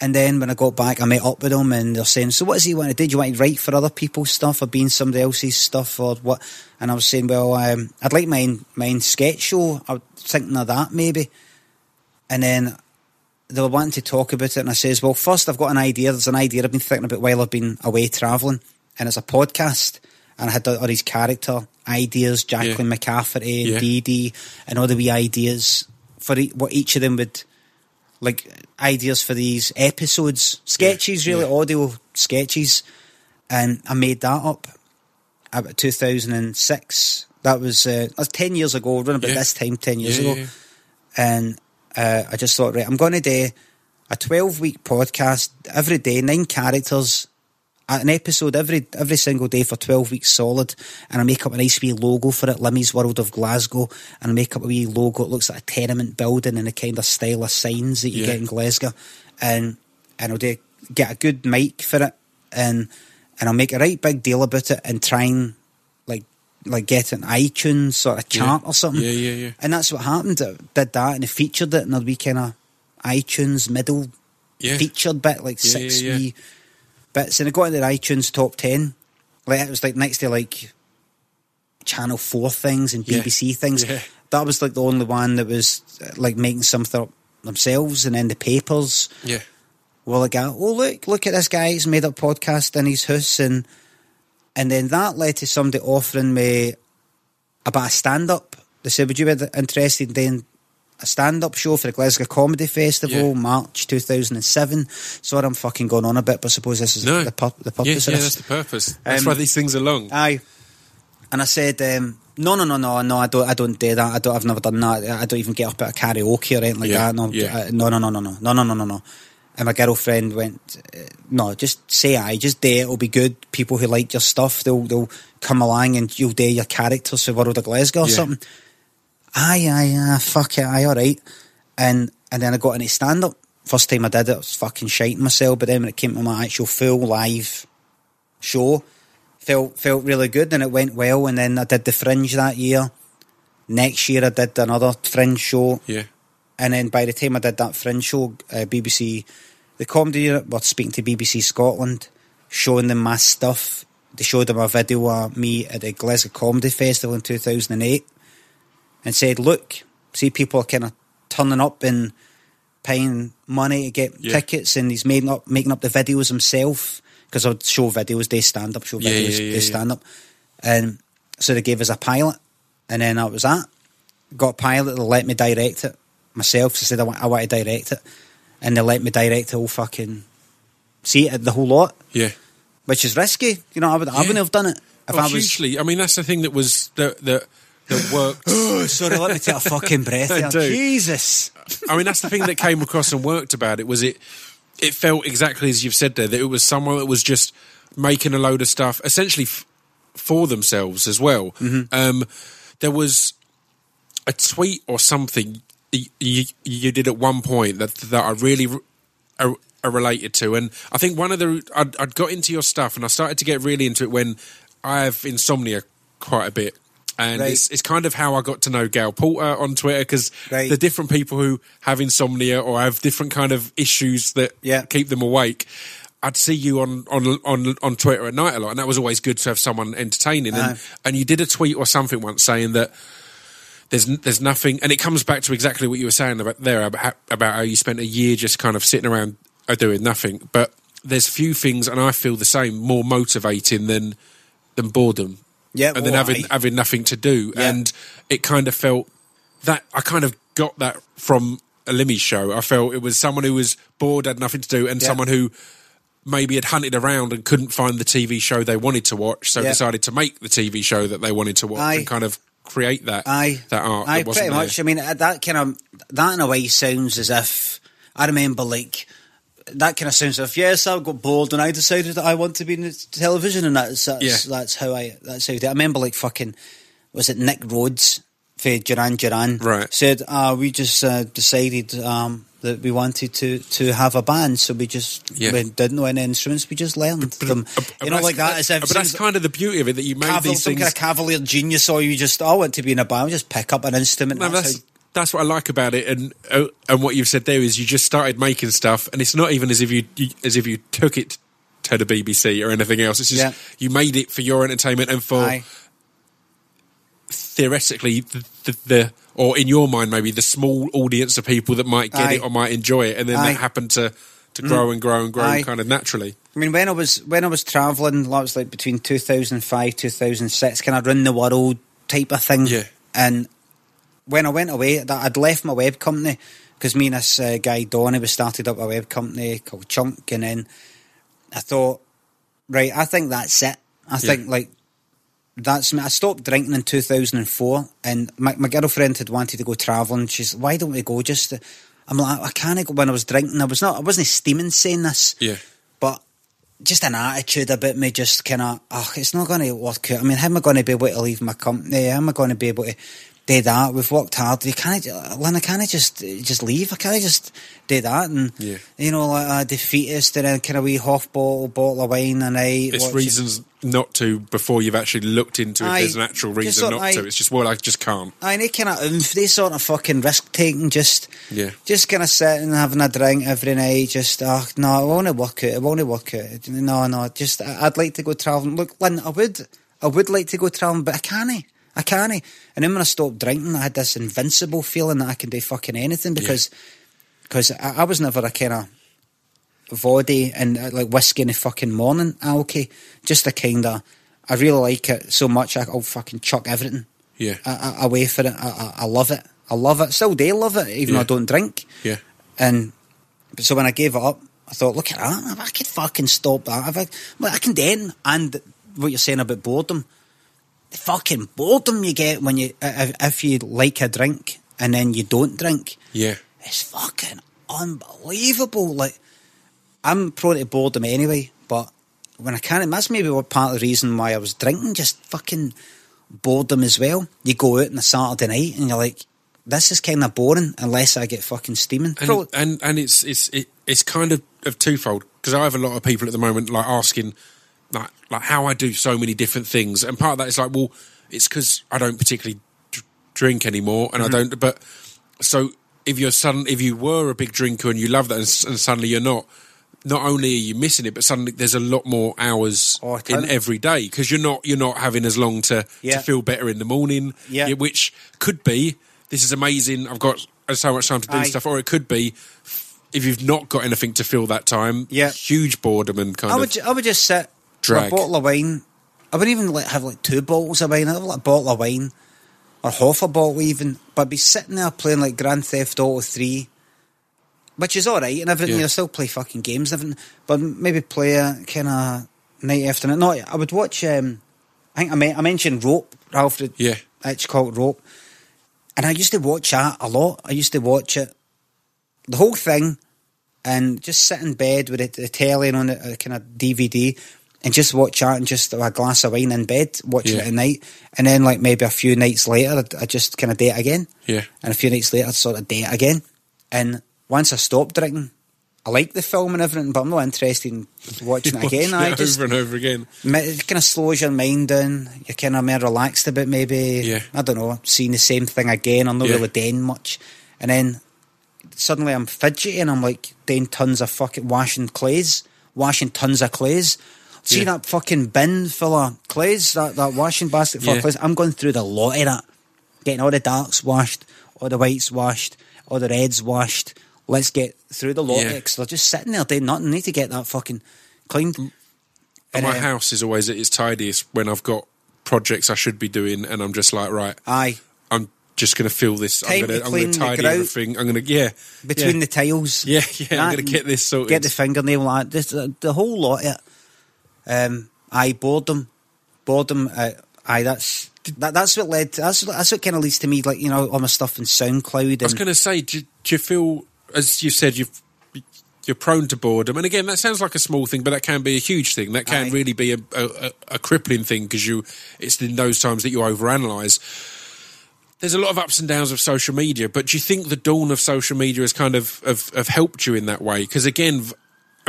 And then when I got back, I met up with them, and they're saying, "So what does he want to do? Do you want to write for other people's stuff, or being somebody else's stuff, or what?" And I was saying, "Well, um, I'd like my own sketch show. I was thinking of that maybe." And then they were wanting to talk about it, and I says, "Well, first I've got an idea. There's an idea I've been thinking about while I've been away travelling, and it's a podcast. And I had all these character ideas, Jacqueline McCafferty and Yeah. Dee Dee, and all the wee ideas for e- what each of them would like ideas for these episodes, sketches, really yeah. audio sketches, and I made that up. About 2006. That was uh, that was ten years ago, around about Yeah. this time, ten years Yeah, ago. yeah, and uh, I just thought, right, I'm going to do a 12 week podcast. Every day, nine characters, an episode every every single day for twelve weeks solid, and I make up a nice wee logo for it, Limmy's World of Glasgow, and I make up a wee logo. It looks like a tenement building and the kind of style of signs that you Yeah. get in Glasgow, and and I'll do get a good mic for it, and and I'll make a right big deal about it and try and like like get an iTunes sort of Yeah. chart or something. Yeah, yeah, yeah. And that's what happened. I did that and I featured it in a wee kind of iTunes middle Yeah. featured bit, like Yeah, six yeah, yeah. wee bits. And it got into the iTunes top 10. Like It was like next to like Channel 4 things and Yeah. BBC things. Yeah. That was like the only one that was like making something up themselves. And then the papers Yeah. well, like, oh look, look at this guy. He's made a podcast in his house, and and then that led to somebody offering me about a stand up. They said, "Would you be interested in a stand up show for the Glasgow Comedy Festival, Yeah. March two thousand and seven? Sorry, I'm fucking going on a bit, but I suppose this is No. the, pur- the Yeah, purpose yeah, of that's this. the purpose. That's Um, why these things are long. Aye. And I said, um, no, no, no, no, no, I don't, I don't do that. I don't, I've never done that. I don't even get up at a karaoke or anything like Yeah, that. No, yeah. uh, no, no, no, no, no, no, no, no, no, no. And my girlfriend went, uh, no, just say I, just do it. It'll be good. People who like your stuff, they'll, they'll come along and you'll do your characters for World of Glasgow or Yeah. something. Aye, aye, aye, fuck it, aye, all right. And and then I got into stand up. First time I did it, I was fucking shiting myself. But then when it came to my actual full live show, felt felt really good and it went well. And then I did the Fringe that year. Next year I did another Fringe show, Yeah. and then by the time I did that Fringe show, uh, BBC, the comedy unit were speaking to BBC Scotland, showing them my stuff. They showed them a video of me at the Glasgow Comedy Festival in two thousand and said, "Look, see people are kind of turning up and paying money to get Yeah. tickets, and he's making up making up the videos himself because I'd show videos, they stand up, show videos, yeah, yeah, they stand up, and so they gave us a pilot, and then that was that. Got a pilot, they let me direct it myself. So I said I want, I want to direct it, and they let me direct the whole fucking see it the whole lot, Yeah. which is risky. You know, I would I wouldn't have done it if Oh, I was. hugely. I mean, that's the thing that was that that that worked. Oh, sorry, let me take a fucking breath. I do. Jesus. I mean, that's the thing that came across and worked about it was it. It felt exactly as you've said there that it was someone that was just making a load of stuff essentially f- for themselves as well. Um, there was a tweet or something you, you did at one point that that I really re- are, are related to, and I think one of the I'd, I'd got into your stuff and I started to get really into it when I have insomnia quite a bit. And Right. it's, it's kind of how I got to know Gail Porter on Twitter because Right. the different people who have insomnia or have different kind of issues that Yeah. keep them awake. I'd see you on, on on on Twitter at night a lot, and that was always good to have someone entertaining. And Aye. and you did a tweet or something once saying that there's there's nothing, and it comes back to exactly what you were saying about there about how, about how you spent a year just kind of sitting around uh, doing nothing. But there's few things, and I feel the same, more motivating than than boredom. Yeah, and then having having nothing to do, Yeah. and it kind of felt that I kind of got that from a Limmy show. I felt it was someone who was bored, had nothing to do, and Yeah. someone who maybe had hunted around and couldn't find the TV show they wanted to watch, so Yeah. decided to make the TV show that they wanted to watch Aye. and kind of create that Aye, that art. Aye, that pretty there. much. I mean, that kind of that in a way sounds as if I remember like that kind of sounds if yes, I got bored and I decided that I want to be in the television, and that's that's, Yeah. that's how I that's how I. I remember like fucking was it Nick Rhodes for Duran Duran Right. said uh, we just uh, decided um, that we wanted to to have a band, so we just Yeah. we didn't know any instruments, we just learned them. Uh, you know, like that. As if but that's kind of the beauty of it that you made caval- these some things. kind of cavalier genius, or you just oh, I want to be in a band, just pick up an instrument. No, that's that's how- that's what I like about it, and uh, and what you've said there is you just started making stuff, and it's not even as if you, you as if you took it to the BBC or anything else. It's just Yeah. you made it for your entertainment and for Aye. theoretically the, the, the or in your mind maybe the small audience of people that might get Aye. it or might enjoy it, and then Aye. Mm. that happened to to grow and grow and grow kind of naturally. I mean, when I was when I was travelling, that was like between two thousand five, two thousand six, kind of run the world type of thing. Yeah. And when I went away, that I'd left my web company because me and this uh, guy Donny we started up a web company called Chunk, and then I thought, right, I think that's it. I think like that's me. I stopped drinking in 2004, and my, my girlfriend had wanted to go travelling. She's, why don't we go? Just, to-" I'm like, I can't go. When I was drinking, I was not, I wasn't steaming saying this, Yeah, but just an attitude about me, just kind of, oh, it's not going to work out. I mean, how am I going to be able to leave my company? How am I going to be able to do that? We've worked hard. You can't, Lynn, I can't just just leave. I can't just do that. And, Yeah. you know, like a defeatist and then kind of wee half bottle, bottle of wine and night. It's reasons not to before you've actually looked into if Aye. there's an actual reason sort not of, to. It's just, well, I just can't. Aye, they kind of oomph, they sort of fucking risk taking, just Yeah. just kind of sitting and having a drink every night. Just, oh, no, I won't work it. I won't work it. No, no, just, I- I'd like to go travelling. Look, Lynn, I would, I would like to go travelling, but I can't. I can't. And then when I stopped drinking, I had this invincible feeling that I can do fucking anything because, because I, I was never a kind of voddy and uh, like whiskey in the fucking morning alky. Just a kind of, I really like it so much. I'll fucking chuck everything Yeah. I, I, away for it. I, I, I love it. I love it. Still do love it, even though I don't drink. Yeah. And but so when I gave it up, I thought, look at that. I could fucking stop that, I, well, I can then. And what you're saying about boredom, the fucking boredom you get when you if, if you like a drink and then you don't drink, Yeah. it's fucking unbelievable. Like I'm prone to boredom anyway, but when I can't, that's maybe what part of the reason why I was drinking. Just fucking boredom as well. You go out on a Saturday night and you're like, this is kind of boring unless I get fucking steaming. and and, and it's it's it, it's kind of, of twofold because I have a lot of people at the moment like asking like like how I do so many different things, and part of that is like, well, it's because I don't particularly dr- drink anymore, and Mm-hmm. I don't. But so if you're sudden if you were a big drinker and you love that, and, s- and suddenly you're not. Not only are you missing it, but suddenly there's a lot more hours Oh, in every day because you're not you're not having as long to, Yeah. to feel better in the morning. Yeah. which could be this is amazing. I've got so much time to do Aye. stuff, or it could be if you've not got anything to fill that time. Yeah. huge boredom and kind I of would, ju- I would just sit Drag. a bottle of wine. I wouldn't even like have like two bottles of wine. I'd have like a bottle of wine or half a bottle even. But I'd be sitting there playing like Grand Theft Auto 3, which is alright and everything. Yeah. You'll still play fucking games and everything. But maybe play a kind of night after night. No, I would watch, um, I think I, me- I mentioned Rope, Ralph yeah, Hitchcock Rope. And I used to watch that a lot. I used to watch it, the whole thing, and just sit in bed with the, the telly on a, kind of DVD and just watch that and just a glass of wine in bed, watching Yeah. it at night. And then, like, maybe a few nights later, I'd just kind of date again. yeah, And a few nights later, I'd sort of date again. And once I stopped drinking, I like the film and everything, but I'm not interested in watching it again. I it just over and over again. it kind of slows your mind down. You're kind of more relaxed a bit, maybe. Yeah. I don't know, seeing the same thing again. I'm not Yeah. really doing much. And then suddenly I'm fidgety and I'm like doing tons of fucking washing clays, washing tons of clays. See Yeah. that fucking bin full of clays, that, that washing basket full Yeah. of clays? I'm going through the lot of that. Getting all the darks washed, all the whites washed, all the reds washed. Let's get through the lot Yeah. of it because they're just sitting there doing nothing. Need to get that fucking cleaned. And my uh, house is always at its tidiest when I've got projects I should be doing, and I'm just like, right, Aye. I'm just going to fill this. Time I'm going to I'm going to the tidy everything. I'm going to yeah, between yeah. the tiles. Yeah, yeah, I'm gonna get this sorted. Get the fingernail. Just the, the whole lot of it. Um, aye, boredom, boredom. Uh, aye, that's that, that's what led. To, that's that's what kind of leads to me, like you know, all my stuff in SoundCloud. I was And, going to say, do, do you feel, as you said, you've, you're prone to boredom? And again, that sounds like a small thing, but that can be a huge thing. That can Aye. really be a, a, a- crippling thing because you, it's in those times that you overanalyze. There's a lot of ups and downs of social media, but do you think the dawn of social media has kind of, of, of helped you in that way? Because again,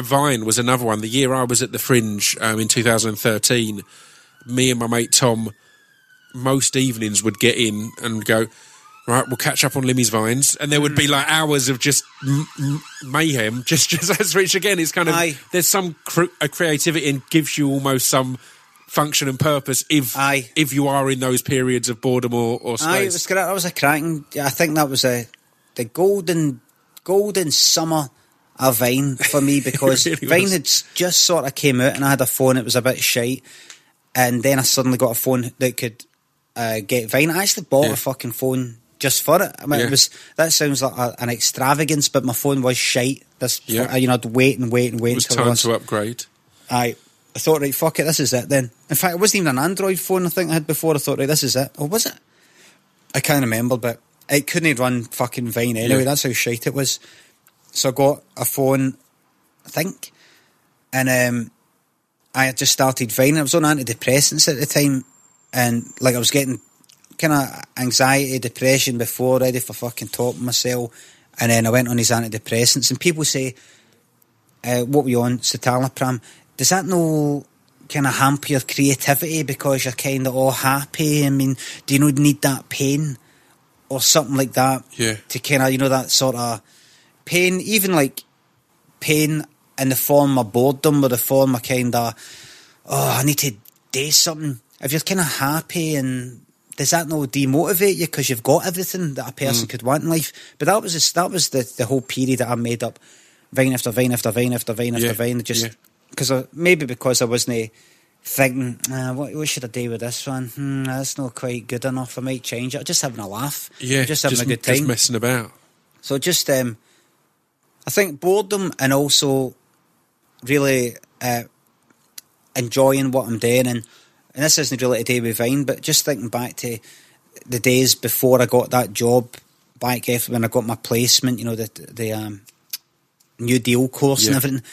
Vine was another one. The year I was at the Fringe um, in 2013, me and my mate Tom most evenings would get in and go, right, we'll catch up on Limmy's vines, and there would be like hours of just m- m- mayhem. Just, just as Rich again is kind of Aye. there's some cr- creativity and gives you almost some function and purpose if Aye. if you are in those periods of boredom or, or space. aye, it was great. That was a cracking. I think that was a the golden golden summer of Vine for me because really Vine was. had just sort of came out and I had a phone. It was a bit shite, and then I suddenly got a phone that could uh, get Vine. I actually bought Yeah. a fucking phone just for it. I mean, Yeah. it was that sounds like a, an extravagance, but my phone was shite. This, Yeah. you know, I'd wait and wait and wait it was until it time was- to upgrade. I I thought, right, fuck it, this is it then. In fact, it wasn't even an Android phone I think I had before. I thought, right, this is it. Or was it? I can't remember, but it couldn't run fucking Vine anyway. Yeah. That's how shite it was. So I got a phone, I think, and um, I had just started Vine. I was on antidepressants at the time, and like I was getting kind of anxiety, depression before, ready for fucking topping myself. And then I went on these antidepressants, and people say, uh, "What were you on, citalopram? Does that no kind of hamper your creativity because you're kind of all happy? I mean, do you not need that pain or something like that Yeah. to kind of you know that sort of pain, even like pain in the form of boredom or the form of kind of oh, I need to do something. If you're kind of happy and does that not demotivate you because you've got everything that a person Mm. could want in life? But that was just, that was the, the whole period that I made up, vine after vine after vine after vine after Yeah, vine. Just yeah. because maybe because I wasn't thinking, uh, what, what should I do with this one? Hmm, that's not quite good enough. I might change it. Just having a laugh. Yeah, just having a good just time. messing about. So just, um, I think boredom and also really uh, enjoying what I'm doing, and and this isn't really do with Vine, but just thinking back to the days before I got that job back after when I got my placement, you know, the the um, new deal course and everything.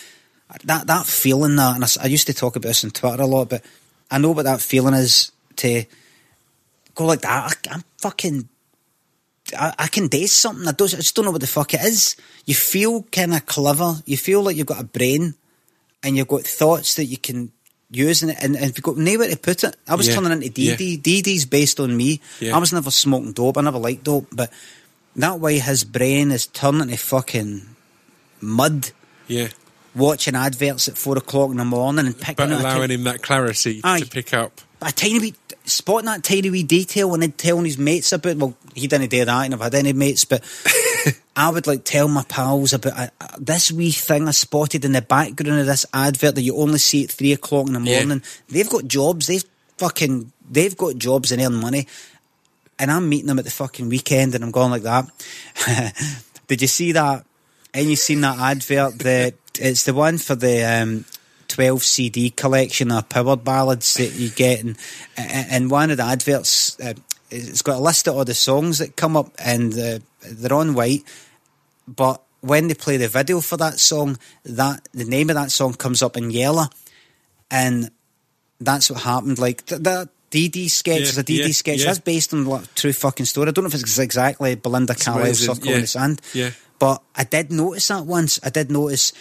That that feeling that, and I, I used to talk about this on Twitter a lot, but I know what that feeling is to go like that. I, I'm fucking I, I can do something. I, don't, I just don't know what the fuck it is. You feel kind of clever. You feel like you've got a brain and you've got thoughts that you can use and, and, and you've got nowhere to put it. I was Yeah. turning into DD. DD's based on me. Yeah. I was never smoking dope. I never liked dope. But that way his brain is turning to fucking mud Yeah, watching adverts at four o'clock in the morning and picking but allowing ti- him that clarity Aye. to pick up. a tiny wee spotting that tiny wee detail and then telling his mates about. Well, he didn't do that. He never had any mates, but I would like tell my pals about uh, uh, this wee thing I spotted in the background of this advert that you only see at three o'clock in the Yeah. morning. They've got jobs. They've fucking they've got jobs and earn money. And I'm meeting them at the fucking weekend, and I'm going like that. Did you see that? And you seen that advert? That it's the one for the um, 12 CD collection of power ballads that you get, and, and one of the adverts, uh, it's got a list of all the songs that come up, and uh, they're on white. But when they play the video for that song, that the name of that song comes up in yellow, and that's what happened. Like th- that DD sketch Yeah, is a DD yeah, sketch. yeah. That's based on like, true fucking story. I don't know if it's exactly Belinda Carlisle Circle yeah, in the Sand. yeah. But I did notice that once. I did notice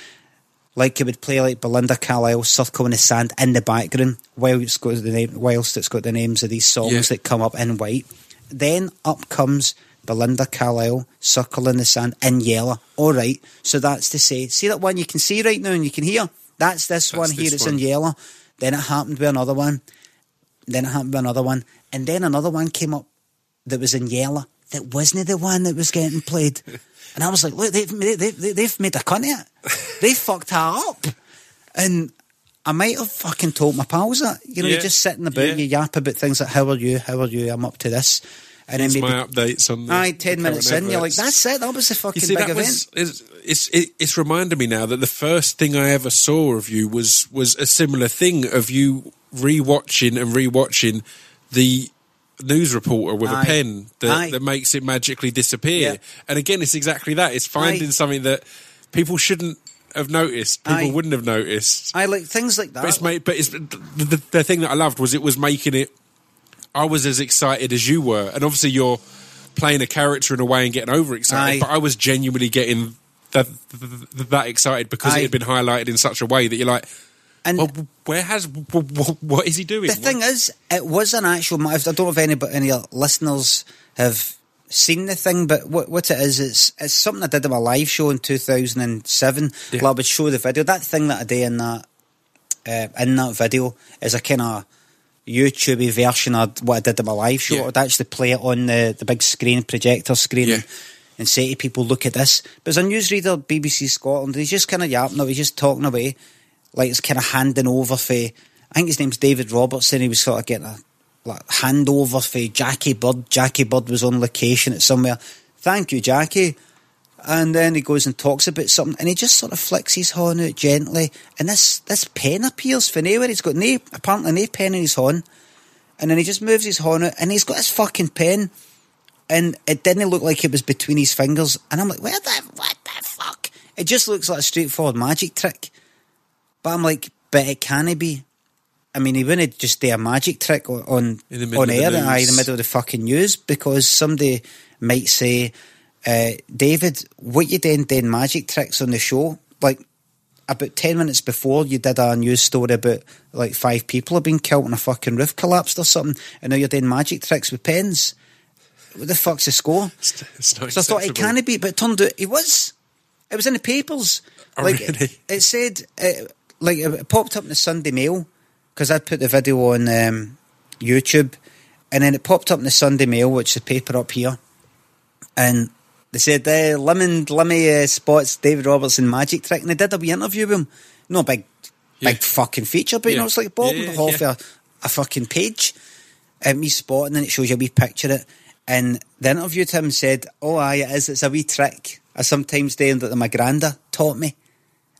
like it would play like Belinda Carlisle Circle in the Sand in the background while it's got the name whilst it's got the names of these songs Yeah. that come up in white. Then up comes Belinda Carlisle Circle in the Sand in yellow. All right. So that's to say, see that one you can see right now and you can hear? That's this one here, this it's one. in yellow. Then it happened with another one. Then it happened with another one. And then another one came up that was in yellow that wasn't the one that was getting played. And I was like, look, they've made, they, they, they've made a cunt of it. They fucked her up. And I might have fucking told my pals that. You know, Yeah, you're just sitting about, yeah. you yap about things like, how are you, how are you, I'm up to this. And then maybe, my updates on the aye, 10 current minutes in, you're like, that's it, that was the fucking You see, big event. was it's, it's it, it's reminded me now that the first thing I ever saw of you was was a similar thing of you rewatching and rewatching the news reporter with Aye. a pen that, that makes it magically disappear. Yeah. And again, it's exactly that. It's finding Aye. something that people shouldn't have noticed. People Aye. wouldn't have noticed. I like things like that. But it's made, but it's the, the, the thing that I loved was it was making it. I was as excited as you were, and obviously you're playing a character in a way and getting overexcited. But I was genuinely getting that that, that excited because it had been highlighted in such a way that you're like, and well, where has what, what is he doing? The thing is, it was an actual. I don't know if any, but any listeners have seen the thing, but what, what it is, it's it's something I did in my live show in two thousand and seven. Yeah. Well, I would show the video. That thing that I did in that uh, in that video is a kind of YouTube version of what I did in my live show. Yeah. I'd actually play it on the, the big screen, projector screen, Yeah. and, and say to people, "Look at this." But as a newsreader, BBC Scotland, he's just kind of yapping. away, He's just talking away, like it's kind of handing over for. I think his name's David Robertson. He was sort of getting a like handover for Jackie Bird. Jackie Bird was on location at somewhere. Thank you, Jackie. And then he goes and talks about something, and he just sort of flicks his horn out gently, and this this pen appears for nowhere. He's got no apparently no pen in his horn, and then he just moves his horn out, and he's got his fucking pen, and it didn't look like it was between his fingers, and I'm like, where the what the fuck? It just looks like a straightforward magic trick, but I'm like, but it can't be. I mean, he wouldn't just do a magic trick on on, In the middle on of the air, aye, in the middle of the fucking news, because somebody might say, uh, "David, what you doing doing magic tricks on the show?" Like about ten minutes before, you did a news story about like five people have been killed and a fucking roof collapsed or something, and now you're doing magic tricks with pens. What the fuck's the score? It's, it's not So I thought it can't be, but it turned out it was. It was in the papers. Oh, like really? it said, uh, like it popped up in the Sunday Mail because I'd put the video on um, YouTube, and then it popped up in the Sunday Mail, which is the paper up here, and they said, uh, "Lemon Lemmy uh, spots David Robertson magic trick," and they did a wee interview with him. No big, Yeah. big fucking feature, but you Yeah. know, it's like bottom Yeah, half a, a fucking page. Um, me spotting, and it shows you a wee picture of it. And the interviewed him said, "Oh, aye, it is. It's a wee trick. I sometimes do that my granda taught me."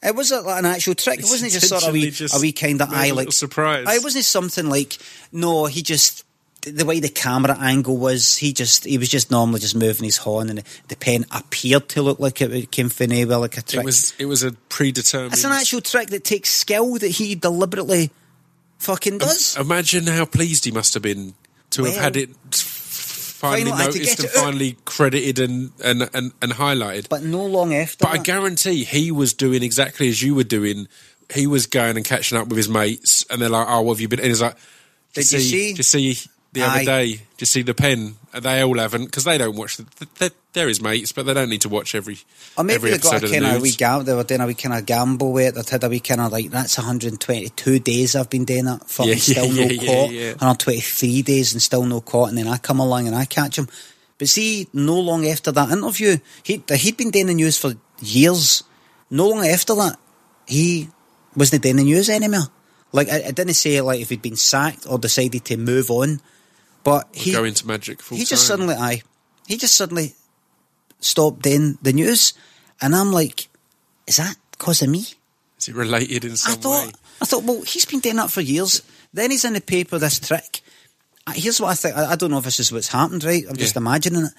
It was a, like an actual trick. It wasn't just sort of a wee, a wee kind of eye like surprise. It wasn't something like no. He just the way the camera angle was. He just he was just normally just moving his horn, and the, pen appeared to look like it came from anywhere, like a trick. It was it was a predetermined. It's an actual trick that takes skill that he deliberately fucking does. Imagine how pleased he must have been to have had it finally to noticed and finally credited and, and, and, and highlighted. but no long after. But I guarantee he was doing exactly as you were doing. He was going and catching up with his mates, and they're like, "Oh, what have you been?" And he's like, Did you see? Did you see the other day? Did you see the pen?" Uh, they all haven't because they don't watch. The, they're, they're his mates, but they don't need to watch every Or maybe every they got a of kind of wee news. gamble. They were doing a wee kind of gamble with it. They had a wee kind of like that's 122 days I've been doing that. Fucking Yeah, yeah, still no yeah, yeah, caught. yeah. 123 days and still no caught. And then I come along and I catch him. But see, no long after that interview, he he'd been doing the news for years. No long after that, he wasn't doing the news anymore. Like I, I didn't say like if he'd been sacked or decided to move on, but he go into magic he just suddenly I he just suddenly stopped doing the news, and I'm like, is that because of me? Is it related in some I thought way? I thought well he's been doing that for years. Then he's in the paper this trick. Uh, Here's what I think. I, I don't know if this is what's happened, right? I'm just Yeah. imagining it,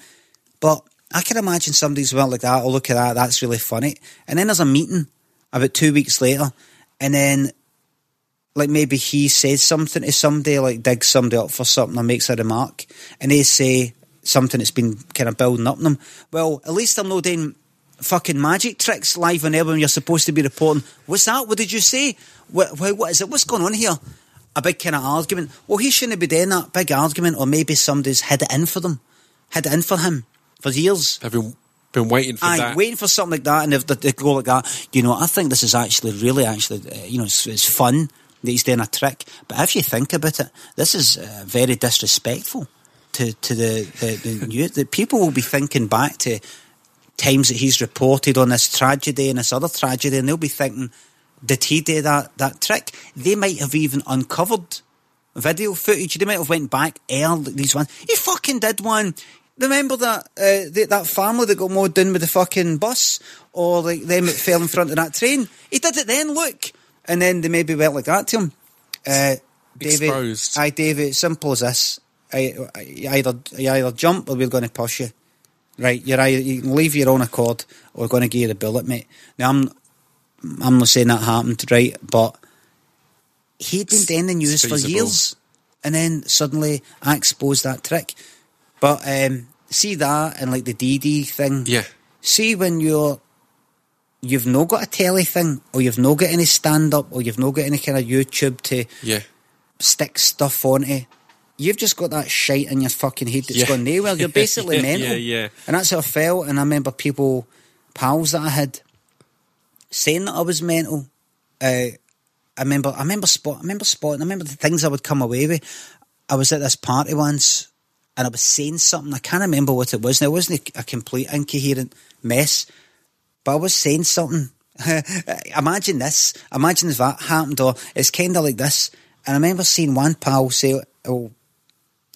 but I can imagine somebody's well like that. Oh look at that, that's really funny. And then there's a meeting about two weeks later, and then like maybe he says something to somebody, like digs somebody up for something or makes a remark, and they say something that's been kind of building up in them. Well, at least I'm not doing fucking magic tricks live on air when you're supposed to be reporting. What's that? What did you say? What, what, is it? What's going on here? A big kind of argument. Well, he shouldn't be doing that big argument, or maybe somebody's had it in for them, had it in for him for years. They've been been waiting for Aye, that. waiting for something like that, and if they, they go like that, you know, I think this is actually really, actually, uh, you know, it's, it's fun that he's doing a trick. But if you think about it, this is uh, very disrespectful to to the the, the. The people will be thinking back to times that he's reported on this tragedy and this other tragedy, and they'll be thinking, did he do that that trick? They might have even uncovered video footage. They might have went back early. These ones, he fucking did one. Remember that uh, the, that family that got mowed down with the fucking bus, or like them that fell in front of that train? He did it then. Look, and then they maybe went like that to him. Uh, David, Exposed. aye, David. Simple as this. I, I, you either you either jump or we're going to push you. Right, you're either you can leave your own accord or we're going to give you the bullet, mate. Now I'm I'm not saying that happened, right? But he'd been doing the news for years, and then suddenly I exposed that trick. But um, see that and like the DD thing. Yeah. See when you're you've not got a telly thing, or you've not got any stand up, or you've not got any kind of YouTube to Yeah. stick stuff onto. You've just got that shite in your fucking head that's Yeah. gone nowhere. You're basically Yeah, mental. yeah, yeah. And that's how I felt. And I remember people, pals that I had, saying that I was mental. Uh, I remember, I remember spot, I remember spotting. I remember the things I would come away with. I was at this party once, and I was saying something. I can't remember what it was. Now it wasn't a, a complete incoherent mess, but I was saying something. Imagine this. Imagine if that happened, or it's kind of like this. And I remember seeing one pal say, "Oh,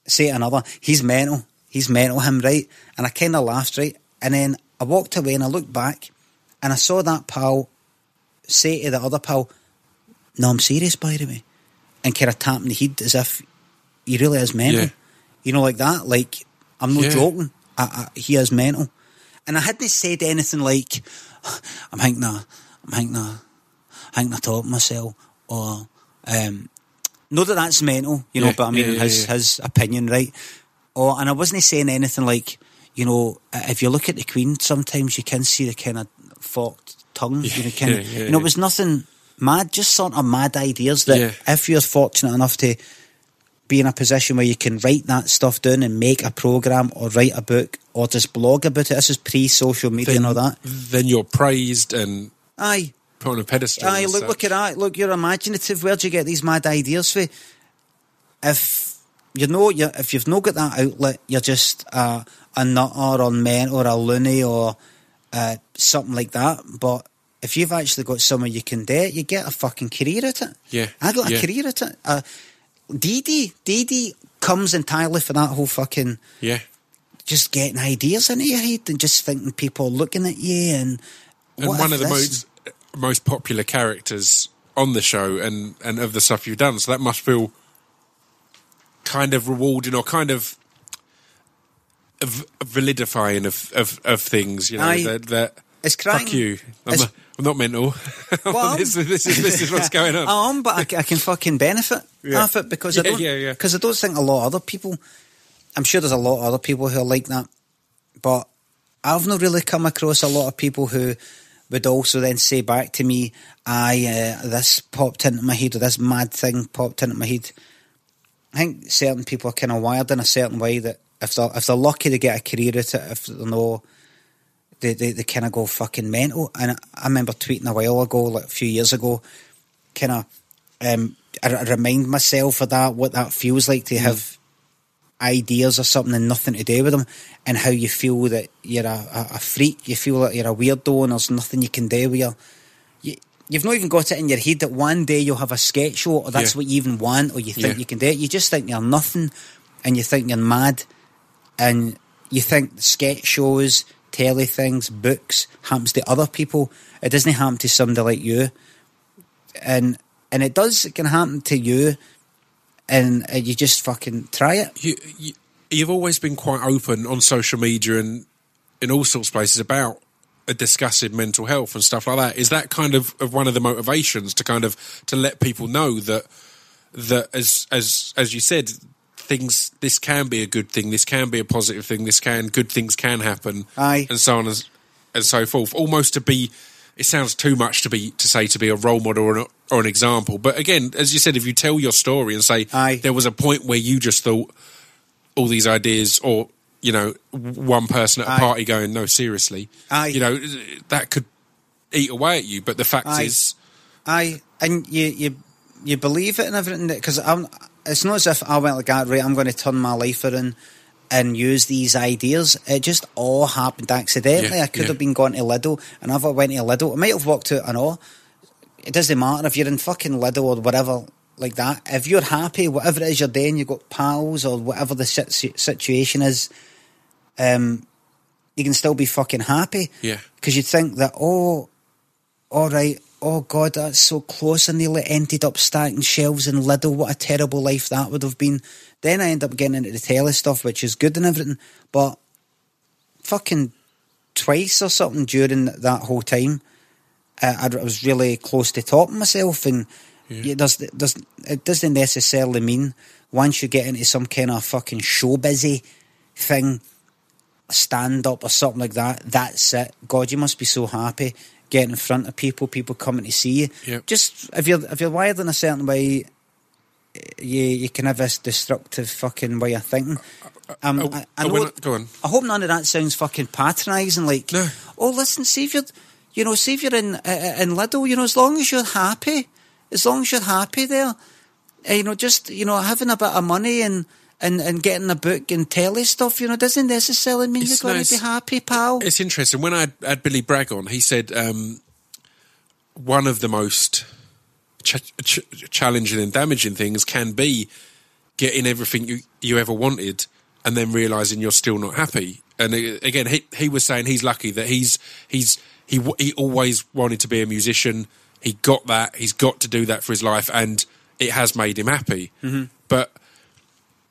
say to another, he's mental. He's mental, him, right? And I kind of laughed, right? And then I walked away and I looked back and I saw that pal say to the other pal, No, I'm serious, by the way. And kind of tapping the head as if he really is mental. Yeah. You know, like that. Like, I'm not Yeah. joking. I, I, he is mental. And I hadn't said anything like, I'm thinking, of- I'm thinking, of- I'm thinking of talking myself. or um, know that that's mental, you know. Yeah, but I mean, yeah, yeah, his opinion, right? Or and I wasn't saying anything like, you know, if you look at the Queen, sometimes you can see the kind of forked tongue. you know, kind of, you know, it was nothing mad, just sort of mad ideas that if you're fortunate enough to be in a position where you can write that stuff down and make a program or write a book or just blog about it. This is pre-social media and all that. then you're praised and Aye, put on a pedestal. aye. Look, such. look at that. Look, you're imaginative. Where'd you get these mad ideas for? If you know, you if you've not got that outlet, you're just uh, a nutter or men or a loony or uh, something like that. But if you've actually got somewhere you can do it, you get a fucking career at it. Yeah, I got a career at it. Uh, Dee Dee, Dee Dee comes entirely for that whole fucking Yeah. just getting ideas into your head and just thinking people are looking at you and. And one of the this- most most popular characters on the show and, and of the stuff you've done. So that must feel kind of rewarding or kind of v- validifying of, of, of things, you know, Aye. that, that It's crying. fuck you. I'm, It's- I'm not mental. Well, this, is- this, is, this is what's going on. I am, but I can fucking benefit Yeah. off it because I don't. yeah, yeah. Because I don't think a lot of other people. I'm sure there's a lot of other people who are like that, but I've not really come across a lot of people who would also then say back to me, "I uh, this popped into my head or this mad thing popped into my head." I think certain people are kind of wired in a certain way that if they're if they're lucky to get a career at it, if they're no they, they, they kind of go fucking mental. And I, remember tweeting a while ago, like a few years ago, kind of um, I, I remind myself of that, what that feels like to have ideas or something and nothing to do with them, and how you feel that you're a, a, a freak, you feel like you're a weirdo and there's nothing you can do with you. you You've not even got it in your head that one day you'll have a sketch show, or that's Yeah. what you even want, or you think Yeah. you can do it. You just think you're nothing, and you think you're mad, and you think the sketch shows, telly things, books happens to other people. It doesn't happen to somebody like you, and and it does. It can happen to you, and you just fucking try it. you, you you've always been quite open on social media and in all sorts of places about discussing mental health and stuff like that. Is that kind of, of one of the motivations to kind of to let people know that that as as as you said, things this can be a good thing, this can be a positive thing, this can good things can happen, Aye. and so on and, and so forth. Almost to be. It sounds too much to be to say to be a role model or an, or an example, but again, as you said, if you tell your story and say Aye. there was a point where you just thought all these ideas, or you know, one person at a Aye. party going, "No, seriously," Aye. you know, that could eat away at you. But the fact Aye. is, Aye, and you you you believe it and everything because I'm. It's not as if I went like that. Right, I'm going to turn my life around and use these ideas. It just all happened accidentally. Yeah, I could yeah. have been going to Lidl, and if I went to Lidl, I might have walked out and all. It doesn't matter if you're in fucking Lidl or whatever like that. If you're happy, whatever it is you're doing, you've got pals or whatever the situation is, um, you can still be fucking happy. Yeah. Because you'd think that, oh, all right, oh God, that's so close. I nearly ended up stacking shelves in Lidl. What a terrible life that would have been. Then I end up getting into the telly stuff, which is good and everything. But fucking twice or something during that whole time, uh, I I was really close to topping myself. And it, does, does, it doesn't necessarily mean once you get into some kind of fucking show busy thing, stand up or something like that, that's it. God, you must be so happy getting in front of people, people coming to see you. Yep. Just if you're if you're wired in a certain way, you you can have this destructive fucking way of thinking. Um, uh, I, I uh, know go on. I hope none of that sounds fucking patronising. Like, No. oh, listen, see if you're, you know, see if you're in uh, in Lidl, you know, as long as you're happy, as long as you're happy there, uh, you know, just you know, having a bit of money and. And, and getting a book and telly stuff, you know, doesn't necessarily mean It's you're going nice. to be happy, pal. It's interesting. When I had, had Billy Bragg on, he said um, one of the most ch- ch- challenging and damaging things can be getting everything you, you ever wanted and then realizing you're still not happy. And uh, again, he, he was saying he's lucky that he's he's he he always wanted to be a musician. He got that. He's got to do that for his life, and it has made him happy. But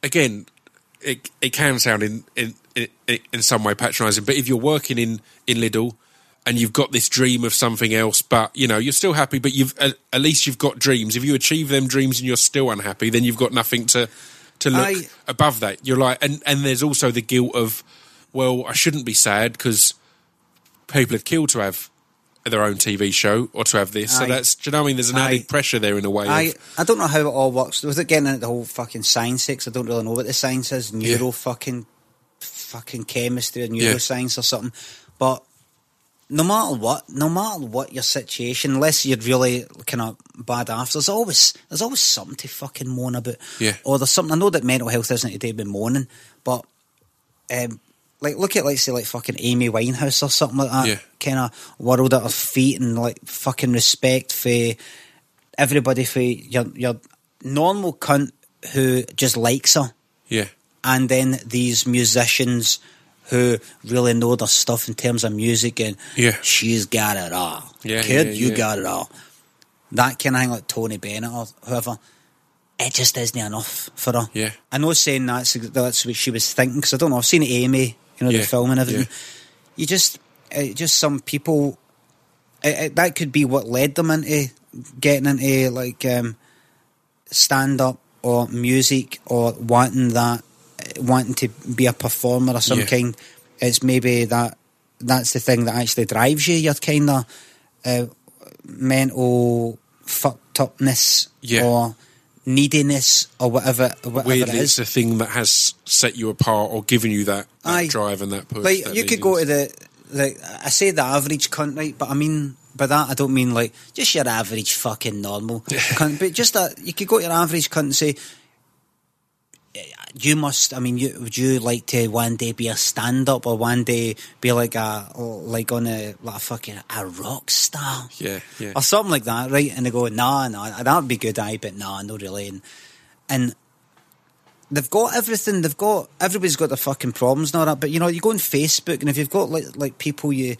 again, it it can sound in in in, in some way patronising. But if you're working in in Lidl and you've got this dream of something else, but you know you're still happy. But you've at, at least you've got dreams. If you achieve them dreams and you're still unhappy, then you've got nothing to to look I- above that. You're like, and and there's also the guilt of, well, I shouldn't be sad because people have killed to have their own TV show or to have this. So that's, do you know what I mean? There's an Aye. added pressure there in a way. I, of, I don't know how it all works. Was it getting into the whole fucking science, because I don't really know what the science is. Neuro fucking, fucking chemistry or Yeah. neuroscience or something. But no matter what, no matter what your situation, unless you're really kind of bad after, there's always there's always something to fucking moan about. Yeah. Or there's something. I know that mental health isn't a today with moaning, but um, like look at like say like fucking Amy Winehouse or something like that. Yeah. Kind of world at her feet and like fucking respect for everybody for your your normal cunt who just likes her, yeah, and then these musicians who really know their stuff in terms of music and Yeah. she's got it all. Yeah, Kid, yeah, you yeah. got it all. That kind of thing, like Tony Bennett or whoever, it just isn't enough for her. Yeah. I know saying that's that's what she was thinking because I don't know. I've seen Amy, you know, Yeah, the film and everything. yeah. You just, just some people. It, it, that could be what led them into getting into like um, stand up or music or wanting that, wanting to be a performer or some Yeah. kind. It's maybe that that's the thing that actually drives you. Your kind of uh, mental fucked upness Yeah. or neediness or whatever, whatever weirdly, is. it's the thing that has set you apart or given you that, that Aye. drive and that push. like that you could go to the like I say the average cunt right, but I mean by that I don't mean like just your average fucking normal cunt, but just that you could go to your average cunt and say. You must. I mean, you, would you like to one day be a stand-up or one day be like a like on a like a fucking a rock star? Yeah, yeah. or something like that, right? And they go, nah, nah, that'd be good, aye, but nah, no really. And, and they've got everything. They've got everybody's got their fucking problems and all that. But you know, you go on Facebook, and if you've got like like people you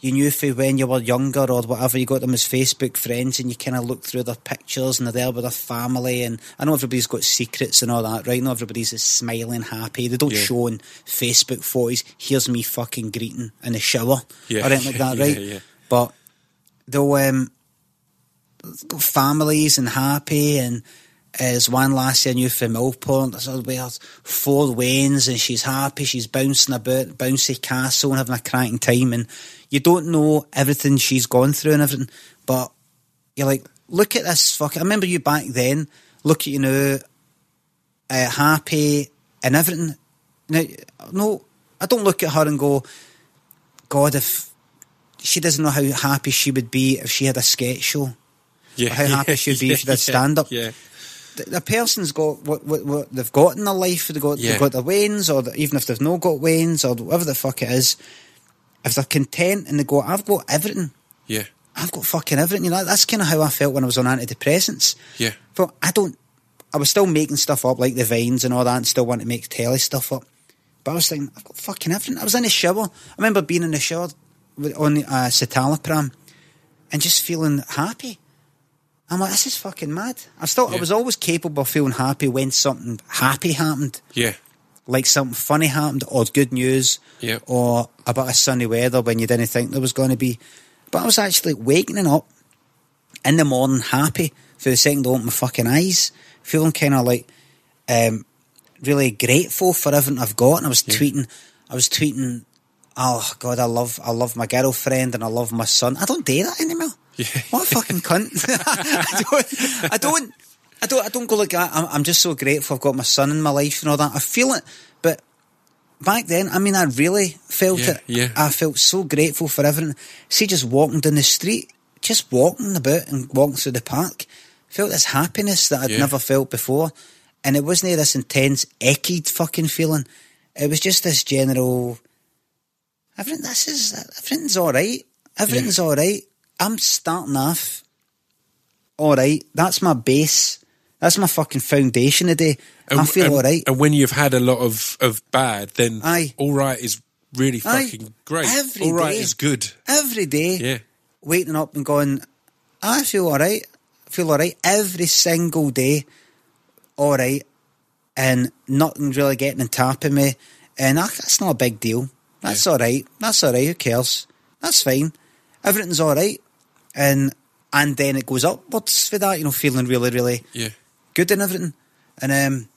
you knew for when you were younger or whatever, you got them as Facebook friends, and you kind of look through their pictures, and they're there with their family. And I know everybody's got secrets and all that, right? Not everybody's is smiling, happy. They don't Yeah. show on Facebook photos. Here's me fucking greeting in the shower Yeah. or anything like that, right? yeah. But they'll um, got families and happy and as one last year I knew from Millport, there's weird four wains and she's happy, she's bouncing about, bouncy castle and having a cracking time and you don't know everything she's gone through and everything, but you're like, look at this fuck I remember you back then, look at you now, uh, happy and everything. Now, no, I don't look at her and go, God, if she doesn't know how happy she would be if she had a sketch show. yeah, how happy she'd be if she did stand-up. Yeah, The, the person's got what, what, what they've got in their life. They've got, Yeah. they've got their wains, or the, even if they've not got wains, or whatever the fuck it is. If they're content and they go, I've got everything. yeah, I've got fucking everything. You know, that's kind of how I felt when I was on antidepressants. yeah, But I don't. I was still making stuff up like the vines and all that, and still want to make telly stuff up. But I was thinking, I've got fucking everything. I was in the shower. I remember being in the shower with- on the uh, citalopram and just feeling happy. I'm like, this is fucking mad. I still, I was always capable of feeling happy when something happy happened, yeah, like something funny happened, or good news, Yeah. or a bit of sunny weather when you didn't think there was going to be. But I was actually waking up in the morning happy for the second to open my fucking eyes, feeling kind of like um, really grateful for everything I've got. And I was tweeting, I was tweeting, oh god, I love, I love my girlfriend and I love my son. I don't do that anymore. Yeah. What a fucking cunt! I don't, I don't, I don't, I don't go like that. I'm, I'm just so grateful I've got my son in my life and all that. I feel it, but back then, I mean, I really felt Yeah, it. yeah. I felt so grateful for everything. See, just walking down the street, just walking about and walking through the park, felt this happiness that I'd Yeah. never felt before. And it wasn't this intense, echied fucking feeling. It was just this general, everything, this is, everything's alright. Everything's alright. I'm starting off alright. That's my base. That's my fucking foundation today. I feel and, alright. And when you've had a lot of, of bad, then Aye. all right is really Aye. fucking great. Every all right day. is good. Every day. Yeah, waking up and going, I feel all right. I feel all right every single day. All right. And nothing really getting top of me. And ah, that's not a big deal. That's all right. That's all right. Who cares? That's fine. everything's all right, and and then it goes upwards for that. You know, feeling really, really Yeah. Good and everything. And um,